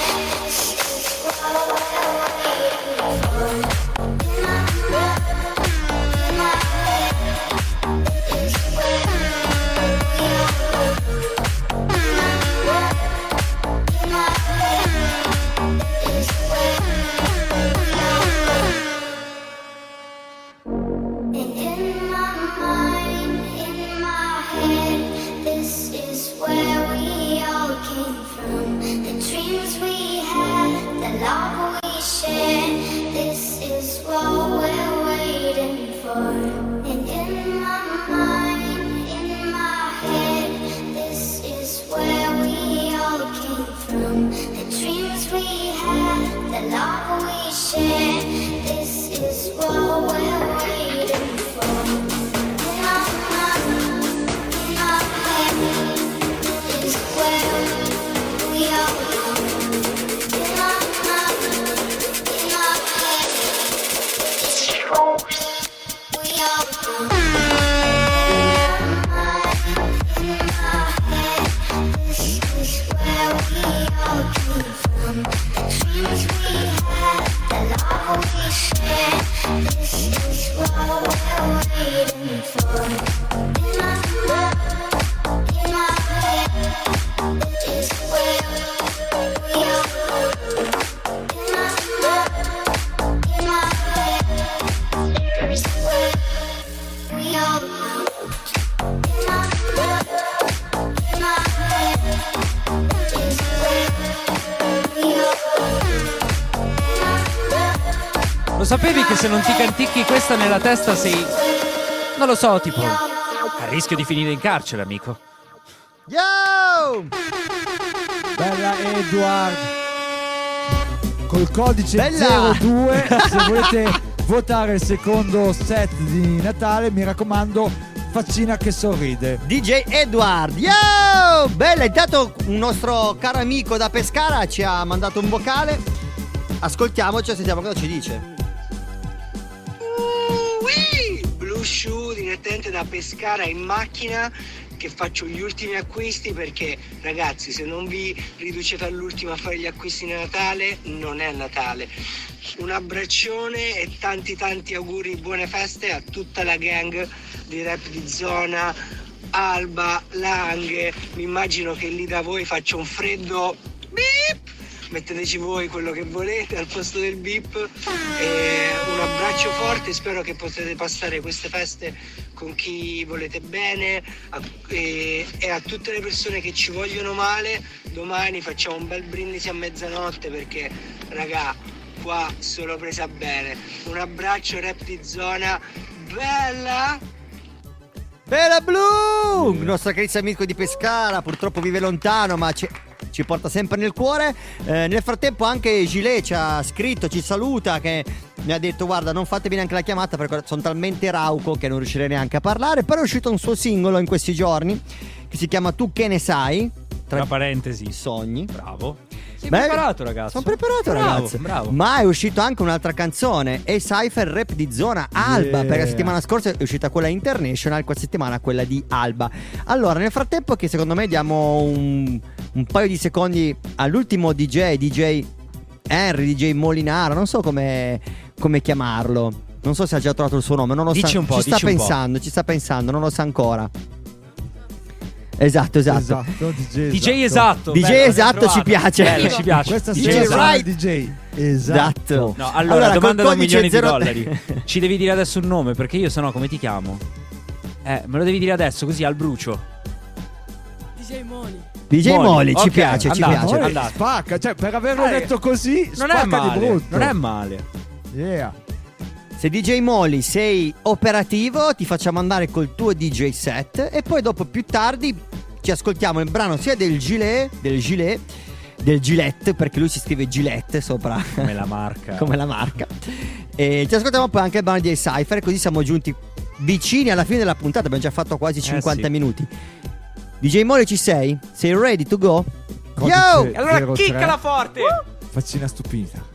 se non ti canticchi questa nella testa sei. Non lo so, tipo. A rischio di finire in carcere, amico. Yo! Bella Edward. Col codice Bella! 02 se volete votare il secondo set di Natale, mi raccomando, faccina che sorride. DJ Edward, yo! Bella, intanto un nostro caro amico da Pescara ci ha mandato un vocale. Ascoltiamoci e sentiamo cosa ci dice. Da Pescara in macchina che faccio gli ultimi acquisti perché ragazzi se non vi riducete all'ultimo a fare gli acquisti di Natale non è Natale. Un abbraccione e tanti tanti auguri, buone feste a tutta la gang di rap di zona, Alba, Langhe, mi immagino che lì da voi faccia un freddo metteteci voi quello che volete al posto del bip. Un abbraccio forte spero che potete passare queste feste con chi volete bene a- e, e a tutte le persone che ci vogliono male. Domani facciamo un bel brindisi a mezzanotte perché raga qua sono presa bene. Un abbraccio rap di zona. Bella! Bella Blue! Il nostro carissimo amico di Pescara, purtroppo vive lontano, ma ci, ci porta sempre nel cuore. Eh, nel frattempo anche Gilet ci ha scritto, ci saluta, che mi ha detto guarda non fatevi neanche la chiamata perché sono talmente rauco che non riuscirei neanche a parlare. Però è uscito un suo singolo in questi giorni che si chiama Tu che ne sai? Tra parentesi. Sogni. Bravo. Sei Beh, preparato, ragazzo. Sono preparato, Bravo, ragazzi. Bravo. Ma è uscito anche un'altra canzone. È Cypher Rap di zona Alba. Yeah. Perché la settimana scorsa è uscita quella International, questa settimana quella di Alba. Allora, nel frattempo, che secondo me diamo un, un paio di secondi all'ultimo DJ, DJ Henry, DJ Molinaro, non so come, come chiamarlo. Non so se ha già trovato il suo nome, non lo Dici sa. un po', ci sta dici un po'. pensando, ci sta pensando, non lo sa ancora. Esatto, esatto. Esatto, DJ, DJ esatto. DJ bello, esatto ci piace. Bello, ci piace. Questa DJ sarà Right. il DJ. Esatto. No, allora, Allora, domanda da un codice milione di dollari. Ci devi dire adesso un nome, perché io sennò come ti chiamo? Eh, me lo devi dire adesso, così al brucio. DJ Moni. DJ Moli. Ci Ok, piace, ci andato, piace. Amore, andate. spacca, cioè per averlo Eh, detto così, Non è male. Non è male. Yeah. Se DJ Moli sei operativo, ti facciamo andare col tuo DJ set e poi dopo più tardi ci ascoltiamo il brano sia del gilet, del gilet, del Gillette, perché lui si scrive Gillette sopra Come la marca. come la marca. E ci ascoltiamo poi anche il brano di Cypher, così siamo giunti vicini alla fine della puntata, abbiamo già fatto quasi 50 Eh sì. minuti. DJ Moli ci sei? Sei ready to go? Codice Yo! Allora 03, chiccala forte! Faccina stupita.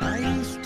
I used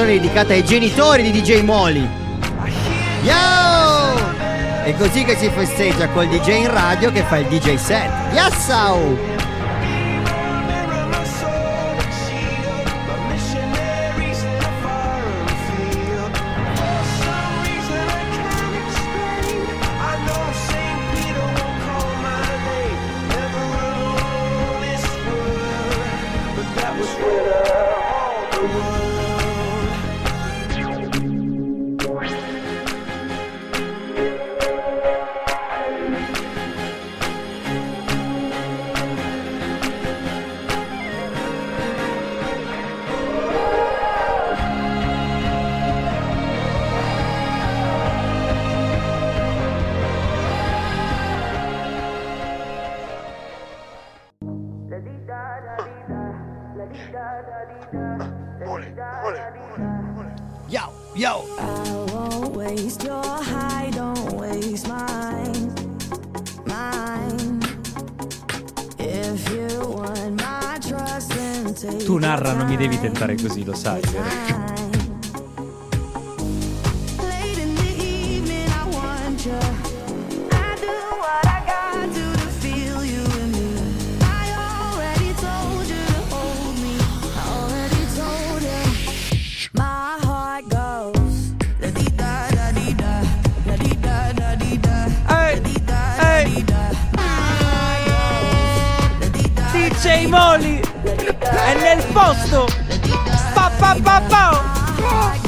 canzone dedicata ai genitori di DJ Molly. Yo! È così che si festeggia col DJ in radio che fa il DJ set. Yassau! Ole, ole, ole, yo, yo. I won't waste your high, don't waste mine, mine. If you want my trust, then take Tu narra, non mi devi tentare così, lo sai. Vero? è nel posto. Pa, pa, pa, pa.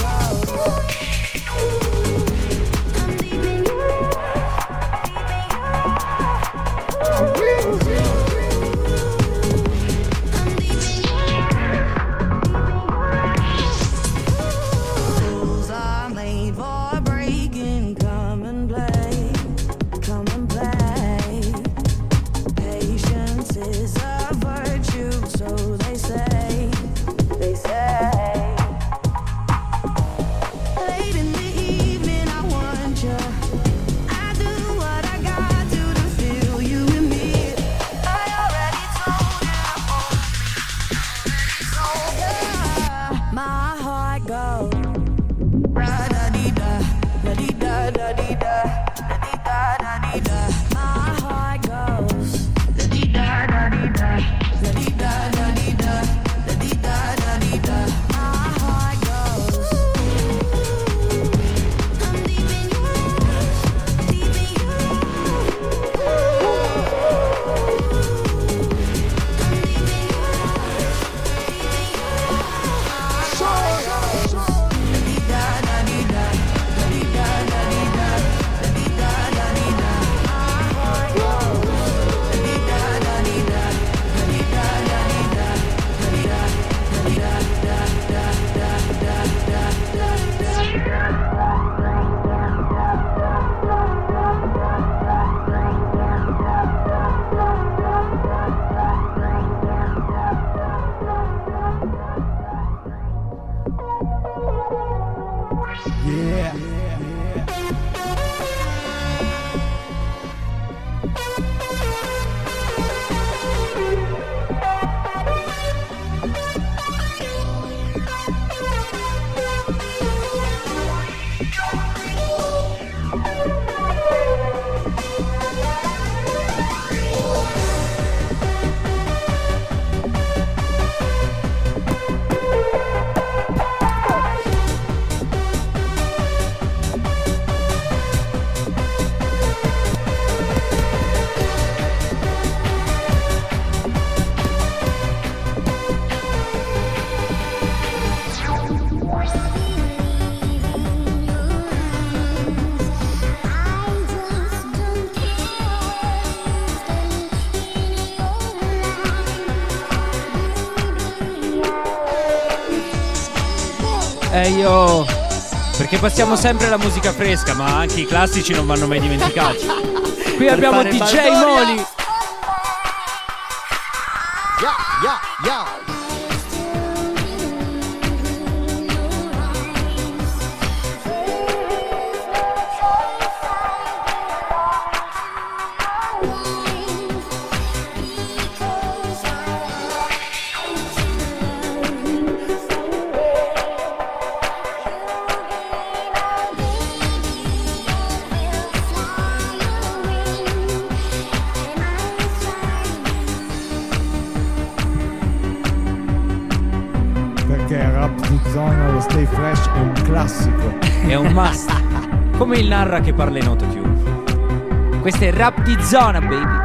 Yeah. Perché passiamo sempre la musica fresca, ma anche i classici non vanno mai dimenticati. Qui abbiamo DJ. Moli. Narra che parla in autotune. Questo è rap di zona, baby.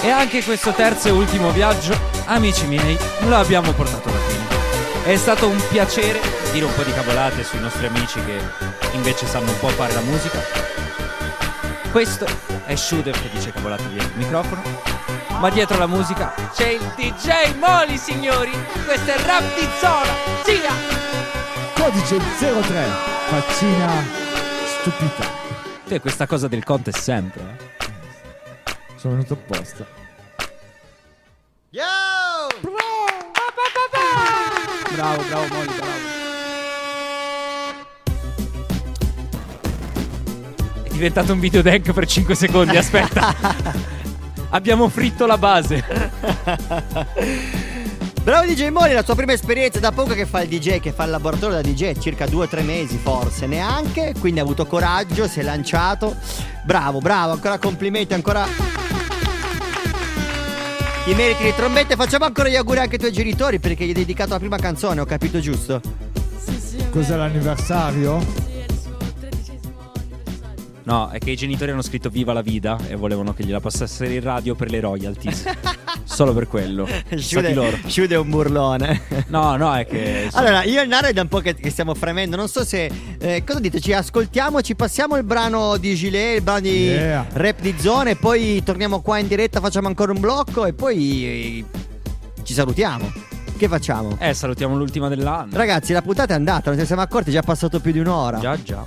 E anche questo terzo e ultimo viaggio, amici miei, lo abbiamo portato alla fine. È stato un piacere dire un po' di cavolate sui nostri amici che invece sanno un po' fare la musica. Questo è Shooter che dice cavolate dietro il microfono. Ma dietro la musica c'è il DJ Moli, signori! Questo è Rap di Zona! Siga! Codice 03, faccina stupita. Te questa cosa del contest sempre, eh? Sono venuto apposta. Yo! Bravo, bravo Molly, bravo. Diventato un videodank per 5 secondi, aspetta. Abbiamo fritto la base. Bravo DJ Moli, la tua prima esperienza da poco che fa il DJ, che fa il laboratorio da DJ, circa due o tre mesi forse, neanche, quindi ha avuto coraggio, si è lanciato. Bravo, bravo, ancora complimenti, ancora... I meriti di trombette, facciamo ancora gli auguri anche ai tuoi genitori perché gli hai dedicato la prima canzone, ho capito giusto? Cos'è l'anniversario? No, è che i genitori hanno scritto Viva la vita e volevano che gliela passassero in radio per le royalties. Solo per quello. Sciude, loro. Sciude è un burlone. No, no, è che. Allora, io e il Naro è da un po' che, che stiamo fremendo. Non so se. eh, cosa dite? Ci ascoltiamo, ci passiamo il brano di Gilet, il brano di Yeah. rap di zone, poi torniamo qua in diretta, facciamo ancora un blocco e poi eh, ci salutiamo. Che facciamo? Eh, salutiamo l'ultima dell'anno. Ragazzi, la puntata è andata, non ci siamo accorti, è già passato più di un'ora. Già, già.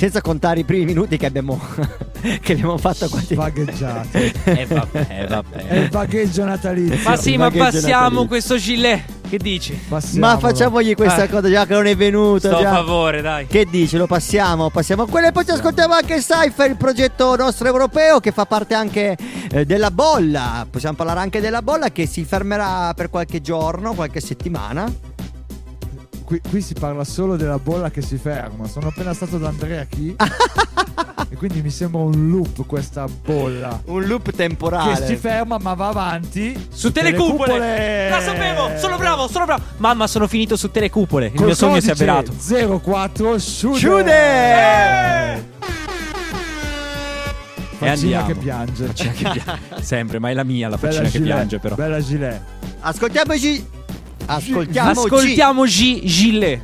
Senza contare i primi minuti che abbiamo, che abbiamo fatto quasi. Vagheggiati. Eh, vabbè, eh, vabbè. È il bagheggio natalizio. Ma sì, Il ma passiamo natalizio. questo gilet. Che dici? Ma facciamogli questa Eh. cosa già che non è venuto. Sto a già. favore, dai. Che dici? Lo passiamo? Passiamo a quello e poi ci ascoltiamo anche Cypher, il progetto nostro europeo che fa parte anche eh, della bolla. Possiamo parlare anche della bolla che si fermerà per qualche giorno, qualche settimana. Qui, qui si parla solo della bolla che si ferma. Sono appena stato da Andrea Chi. e quindi mi sembra un loop questa bolla. Un loop temporale. Che si ferma ma va avanti. Su telecupole. La sapevo, sono bravo, sono bravo. Mamma, sono finito su telecupole. Il mio sogno si è avverato. 04 Shude. Shude! E Faccina che piange. Faccina che piange. Sempre, ma è la mia la faccina che gilet, piange, però. Bella gilet. Ascoltiamoci. Ascoltiamoci. Ascoltiamoci Gilet.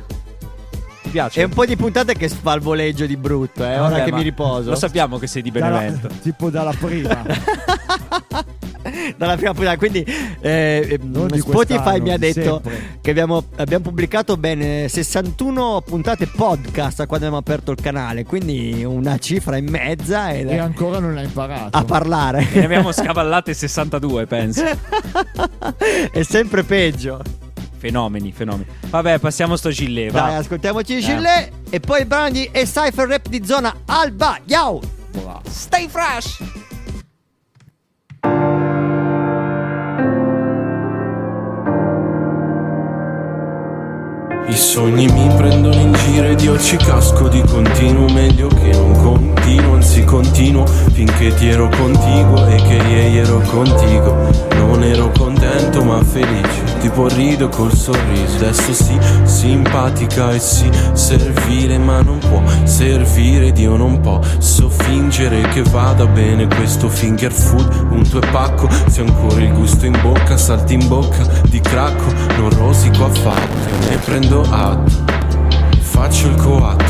Ti piace? È un po' di puntate che fa il voleggio di brutto, eh. Ora Vabbè, che ma mi riposo. Lo sappiamo che sei di Dalla- Benevento. tipo dalla prima. dalla prima puntata. Quindi eh, Non di Spotify quest'anno, mi ha di detto sempre. che abbiamo, abbiamo pubblicato ben 61 puntate podcast quando abbiamo aperto il canale. Quindi una cifra in mezza ed e è ancora non l'ha imparato. a parlare. E ne abbiamo scavallate 62, penso. è sempre peggio. Fenomeni, fenomeni. Vabbè, passiamo sto Gilet, va. Dai, ascoltiamoci Eh. Gillet e poi il brano di E Cypher Rap di zona Alba. Yo! Stay fresh! Sogni mi prendono in giro ed io ci casco di continuo Meglio che non continuo, anzi continuo Finché ti ero contiguo e che ieri ero contigo. Non ero contento ma felice Tipo rido col sorriso. Adesso sì, simpatica e sì, servile Ma non può servire, Dio non posso fingere che vada bene questo finger food. Un tuo pacco, se ancora il gusto in bocca Salti in bocca di cracco, non rosico affatto Ne prendo atto Faccio il coatto,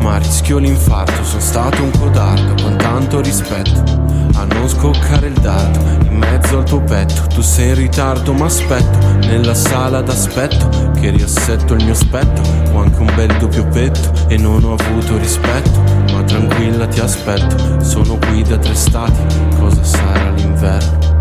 Ma rischio l'infarto, sono stato un codardo Con tanto rispetto a non scoccare il dardo in mezzo al tuo petto. Tu sei in ritardo, ma aspetto nella sala d'aspetto che riassetto il mio spetto. Ho anche un bel doppio petto e non ho avuto rispetto. Ma tranquilla, ti aspetto. Sono qui da tre stati. Cosa sarà l'inverno?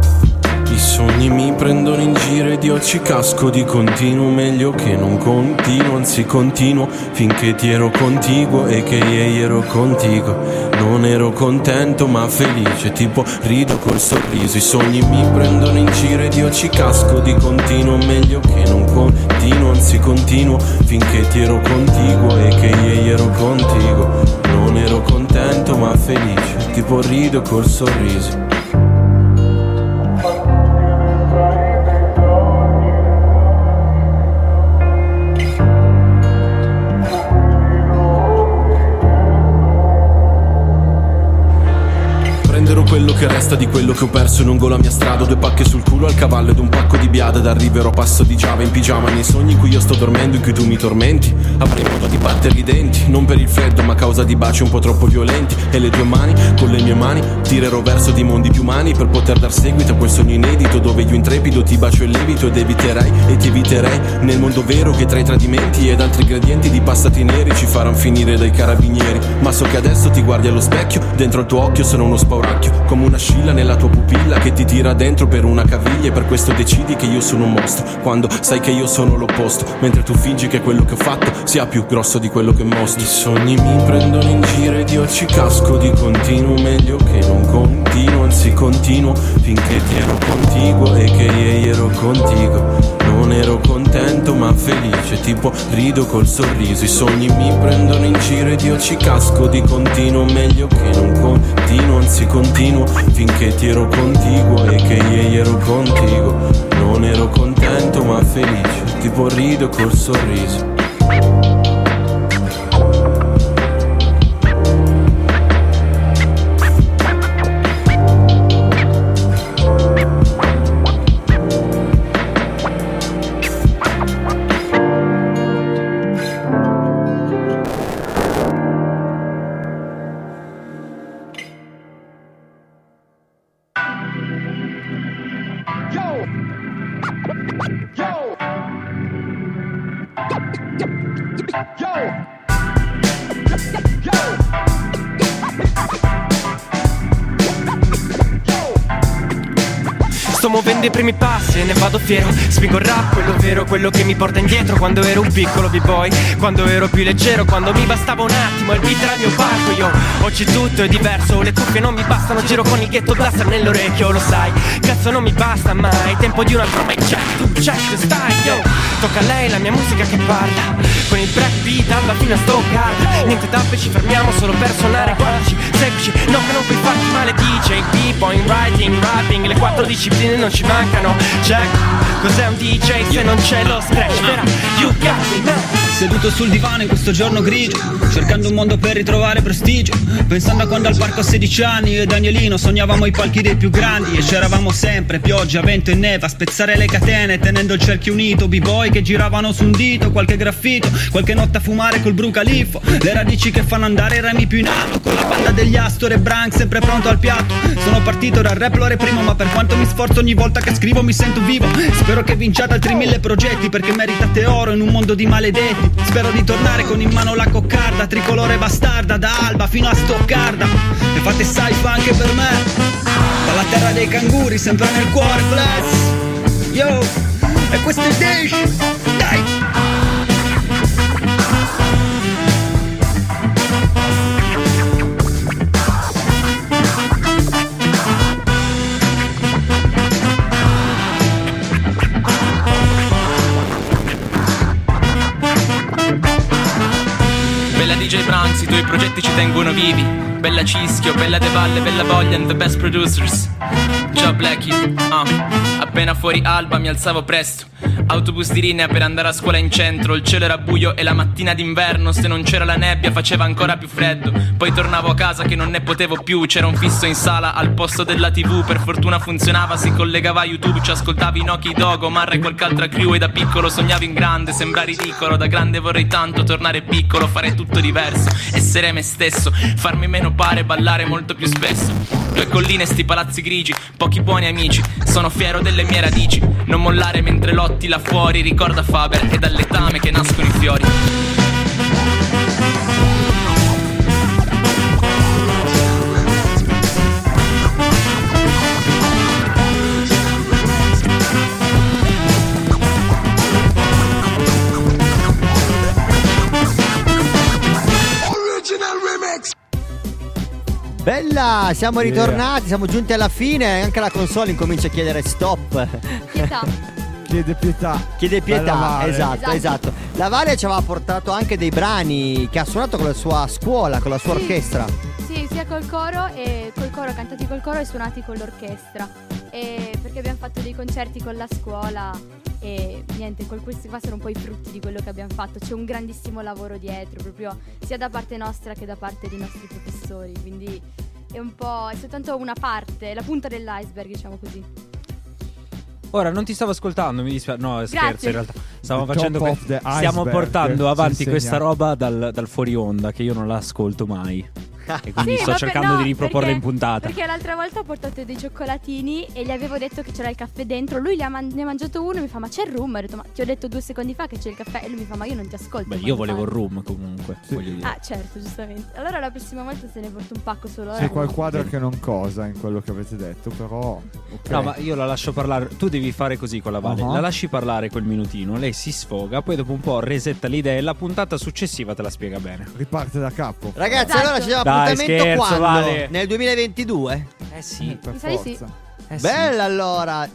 Sogni mi prendono in giro ed io ci casco di continuo Meglio che non continuo, anzi continuo Finché ti ero contiguo e che ieri ero contigo. Non ero contento ma felice Tipo rido col sorriso. I sogni mi prendono in giro ed io ci casco di continuo Meglio che non continuo, anzi continuo Finché ti ero contiguo e che ieri ero contigo. Non ero contento ma felice Tipo rido col sorriso quello che resta di quello che ho perso lungo la mia strada. Due pacche sul culo al cavallo ed un pacco di biada Ed arriverò passo di Giava in pigiama. Nei sogni in cui io sto dormendo, in cui tu mi tormenti. Avrei modo di batterli i denti Non per il freddo ma a causa di baci un po' troppo violenti. E le tue mani, con le mie mani Tirerò verso di mondi più umani Per poter dar seguito a quel sogno inedito Dove io intrepido ti bacio e levito Ed eviterei e ti eviterei Nel mondo vero che tra i tradimenti ed altri ingredienti Di passati neri ci faranno finire dai carabinieri. Ma so che adesso ti guardi allo specchio Dentro il tuo occhio sono uno spauracchio Come una scilla nella tua pupilla Che ti tira dentro per una caviglia E per questo decidi che io sono un mostro Quando sai che io sono l'opposto Mentre tu fingi che quello che ho fatto Sia più grosso di quello che mostro. I sogni mi prendono in giro ed io ci casco di continuo Meglio che non continuo, anzi continuo Finché ti ero contiguo e che ieri ero contigo non ero contento ma felice, tipo rido col sorriso. I sogni mi prendono in giro ed io ci casco di continuo. Meglio che non continuo, anzi continuo Finché ti ero contiguo e che ieri ero contigo. Non ero contento ma felice, tipo rido col sorriso vado fiero. Spingo il rap, quello vero, quello che mi porta indietro. Quando ero un piccolo b-boy Quando ero più leggero, quando mi bastava un attimo Il beat era il mio palco, io Oggi tutto è diverso, le cuffie non mi bastano Giro con il ghetto blaster nell'orecchio, lo sai. Cazzo non mi basta mai, tempo di un altro mic check Tu check, stai, yo Tocca a lei la mia musica che parla. Con il breakbeat alla fine a Stuttgart Niente tappe, ci fermiamo solo per suonare Guardaci, seguici, no che non puoi farti male DJ, b-boy, writing, rapping. Le quattro discipline non ci mancano. Check, cos'è un DJ se non c'è lo scratch? Vera, you got me man Seduto sul divano in questo giorno grigio Cercando un mondo per ritrovare prestigio. Pensando a quando al parco a 16 anni Io e Danielino sognavamo i palchi dei più grandi E c'eravamo sempre, pioggia, vento e neve A spezzare le catene tenendo il cerchio unito B-boy che giravano su un dito Qualche graffito, qualche notte a fumare col brucalifo. Le radici che fanno andare i remi più in alto Con la banda degli Astor e Brank sempre pronto al piatto. Sono partito dal rap l'ore primo Ma per quanto mi sforzo ogni volta che scrivo mi sento vivo. Spero che vinciate altri mille progetti Perché meritate oro in un mondo di maledetti Spero di tornare con in mano la coccarda Tricolore bastarda da Alba fino a Stoccarda. E fate saifa anche per me. Dalla terra dei canguri sempre nel cuore bless Yo E questo è Dish tuoi progetti ci tengono vivi. Bella Cischio, bella De Valle, bella Voglia and the best producers. Ciao Blackie, ah. Appena fuori Alba mi alzavo presto. Autobus di linea per andare a scuola in centro, il cielo era buio e la mattina d'inverno, se non c'era la nebbia faceva ancora più freddo. Poi tornavo a casa che non ne potevo più, c'era un fisso in sala al posto della TV, per fortuna funzionava, si collegava a YouTube, ci ascoltavi Noki Dogo, Marra e qualche altra crew e da piccolo sognavo in grande, sembra ridicolo, da grande vorrei tanto tornare piccolo, fare tutto diverso, essere me stesso, farmi meno pare, ballare molto più spesso. Due colline, sti palazzi grigi, pochi buoni amici, sono fiero delle mie radici, non mollare mentre lotti là fuori, ricorda Faber, è dal letame che nascono i fiori. Original remix. Bella, siamo ritornati, siamo giunti alla fine. Anche la console incomincia a chiedere stop. Pietà. Chiede pietà. Chiede pietà, esatto, Esatto. esatto. La Vale ci aveva portato anche dei brani che ha suonato con la sua scuola, con la sua Sì. orchestra. Sì, sia col coro e col coro, cantati col coro e suonati con l'orchestra. E perché abbiamo fatto dei concerti con la scuola e niente, questi qua sono un po' i frutti di quello che abbiamo fatto. C'è un grandissimo lavoro dietro, proprio sia da parte nostra che da parte dei nostri professori. Quindi è un po'. è soltanto una parte, la punta dell'iceberg, diciamo così. Ora non ti stavo ascoltando, mi dispiace. No, scherzo in realtà. The facendo que- Stiamo portando avanti questa roba dal, dal fuori onda che io non la ascolto mai. E quindi Sì, sto cercando no, di riproporla perché- in puntata. Perché l'altra volta ho portato dei cioccolatini e gli avevo detto che c'era il caffè dentro. Lui ha man- ne ha mangiato uno e mi fa: Ma c'è il rum? Ho detto: Ma ti ho detto due secondi fa che c'è il caffè. E lui mi fa: Ma io non ti ascolto. Beh, io volevo il parli." room comunque. dire. Ah, certo, giustamente. Allora la prossima volta se ne porto un pacco solo. C'è ora. qualquadra che non cosa in quello che avete detto, però. ok. No, ma io la lascio parlare. Tu devi fare così con la Vale. Uh-huh. La lasci parlare quel minutino, lei si sfoga, poi dopo un po' resetta l'idea e la puntata successiva te la spiega bene. Riparte da capo. Ragazzi, Esatto. allora ci diamo Dai, appuntamento scherzo, quando? Vale. Nel 2022? Eh sì. Per Mi di sì. forza. Eh sì. Bella allora.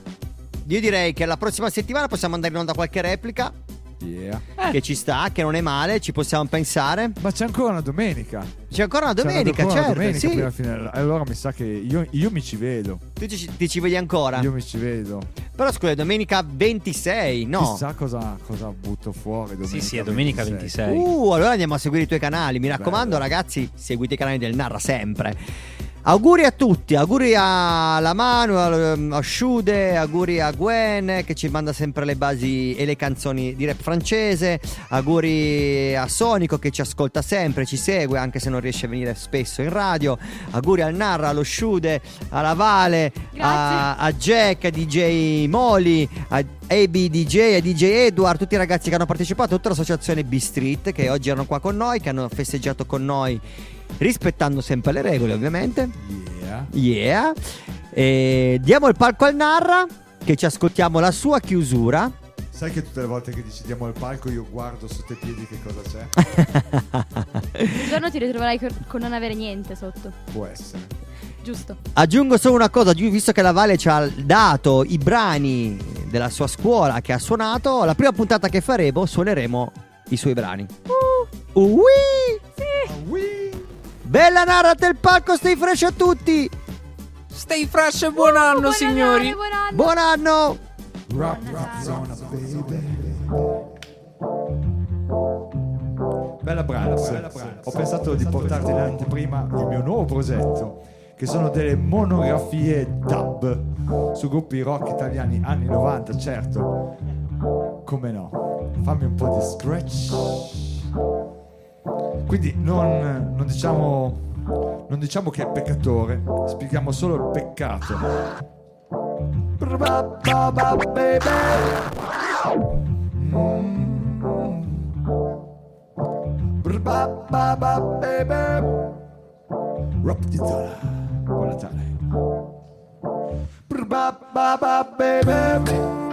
Io direi che la prossima settimana possiamo andare in onda qualche replica. Yeah. Che ci sta, che non è male, ci possiamo pensare. Ma c'è ancora una domenica. C'è ancora una C'è domenica, ancora una certo. domenica sì. finire. Allora mi sa che io, io mi ci vedo. Tu ci, ti ci vedi ancora? Io mi ci vedo. Però scusa, è domenica 26, no? Chissà cosa, cosa butto fuori domenica. Sì, sì, è domenica 26. Uh, allora andiamo a seguire i tuoi canali. Mi raccomando, Bello. ragazzi, seguite i canali del Narra sempre. Auguri a tutti, auguri alla Manu, al- a Sciude, auguri a Gwen che ci manda sempre le basi e le canzoni di rap francese, auguri a Sonico che ci ascolta sempre, ci segue anche se non riesce a venire spesso in radio, auguri al Narra, allo Sciude, alla Vale, a, a Jack, a DJ Moli, a AB DJ, a DJ Edward, tutti i ragazzi che hanno partecipato, tutta l'associazione B Street che oggi erano qua con noi, che hanno festeggiato con noi rispettando sempre le regole ovviamente. Yeah. Yeah. E diamo il palco al Narra che ci ascoltiamo la sua chiusura. Sai che tutte le volte che decidiamo il palco io guardo sotto i piedi che cosa c'è? Un giorno ti ritroverai con, non avere niente sotto. Può essere. Giusto. Aggiungo solo una cosa, visto che la Vale ci ha dato i brani della sua scuola che ha suonato, la prima puntata che faremo suoneremo i suoi brani. Uh, Ui! Bella Narra del palco, stai fresh a tutti! Stay fresh e buon anno, signori! Buon anno. Buon anno! Rap, rap zona, baby. Bella Brands, ho pensato di portarti in anteprima il mio nuovo progetto, che sono delle monografie dub su gruppi rock italiani anni 90, certo. Come no? Fammi un po' di scratch. Quindi non, non diciamo non diciamo che è peccatore, spieghiamo solo il peccato. Rap di zona. Buon Natale. Ba-ba-ba, baby.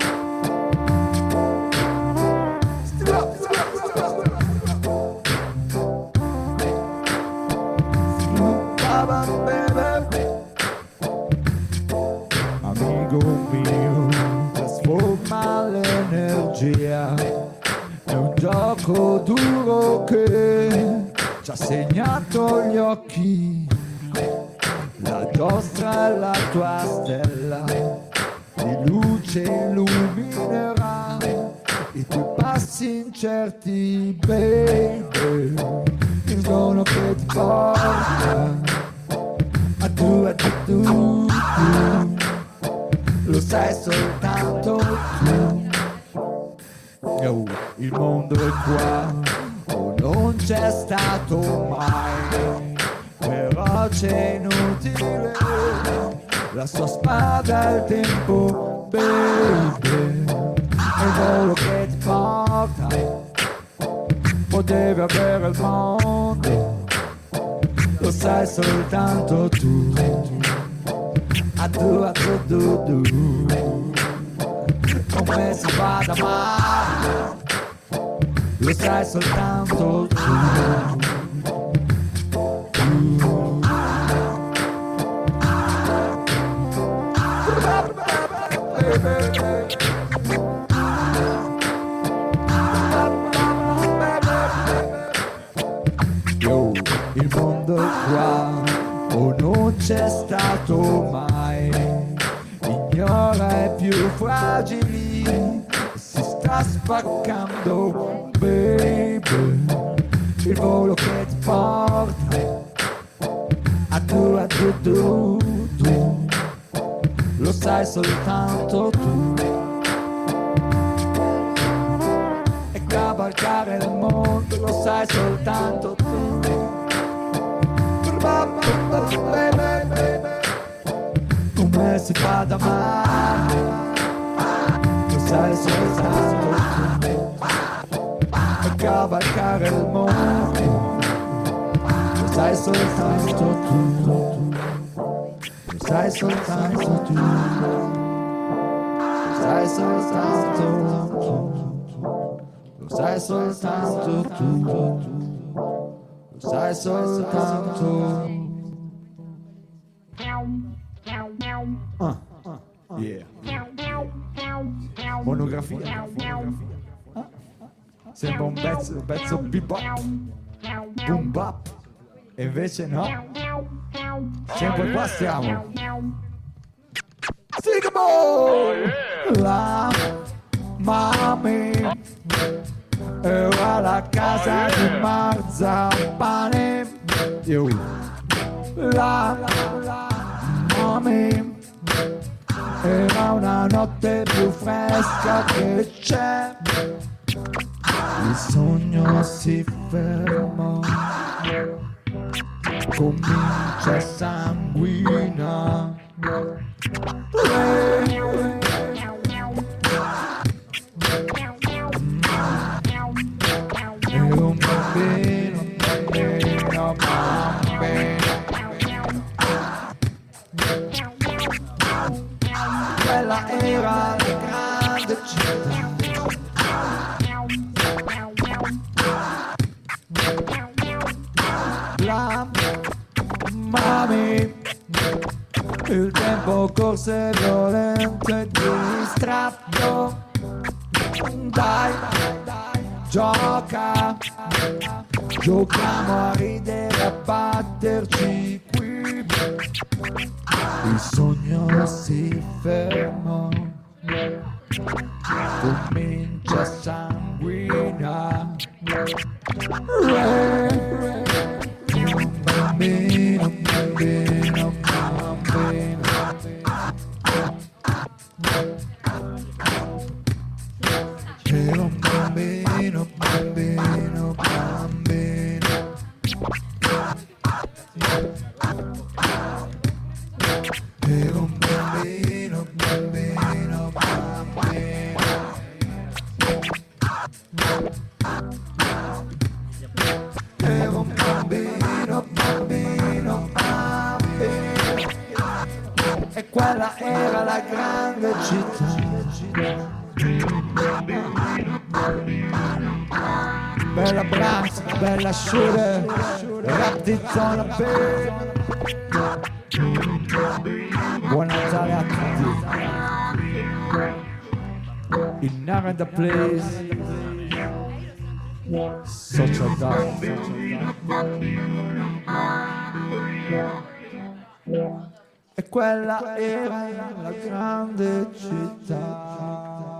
Ba-ba, baby. Amigo mio, trasforma l'energia. È un gioco duro che ci ha segnato gli occhi. La nostra è la tua stella, di luce illuminerà i tuoi passi incerti, baby, il suono che ti porta tu, a tu, tu, lo sai soltanto tu. Il mondo è qua, oh, non c'è stato mai, però c'è inutile. La sua spada al tempo, baby, è il volo che ti porta, potevi avere il mondo, lo sai soltanto tu, a tu, a tu, tu, tu, come si fa lo sai soltanto tu. Qua o non c'è stato mai. Ignora i più fragili si sta spaccando baby. Il volo che ti porta a tu a tu tu tu lo sai soltanto tu. E cavalcare il mondo lo sai soltanto tu come si fa da mare lo sai soltanto tu e cavalcare il mondo lo sai soltanto tu lo sai soltanto tu lo sai soltanto tu lo sai soltanto tu lo sai soltanto Ah, yeah. Monografia. Ah, Sembra un pezzo, un pezzo bebop, boom bap. E invece no. Sempre qua siamo. Sigamo! La mami era la casa di Marzapane. Io. La mami era una notte più fresca che c'è. Il sogno si fermò, comincia a sanguina. Quella era la grande città. La mami, il tempo corse violento e distratto. Dai, gioca, giochiamo a ridere, a batterci qui. Il sogno si fermò, comincia a sanguina. Un bambino, un bambino, un bambino. Quella era la grande città. Bella Bronx, bella Shooter, rap di zona B. Buon Natale a tutti. In Narada Place. Social Dark. E quella era la grande città.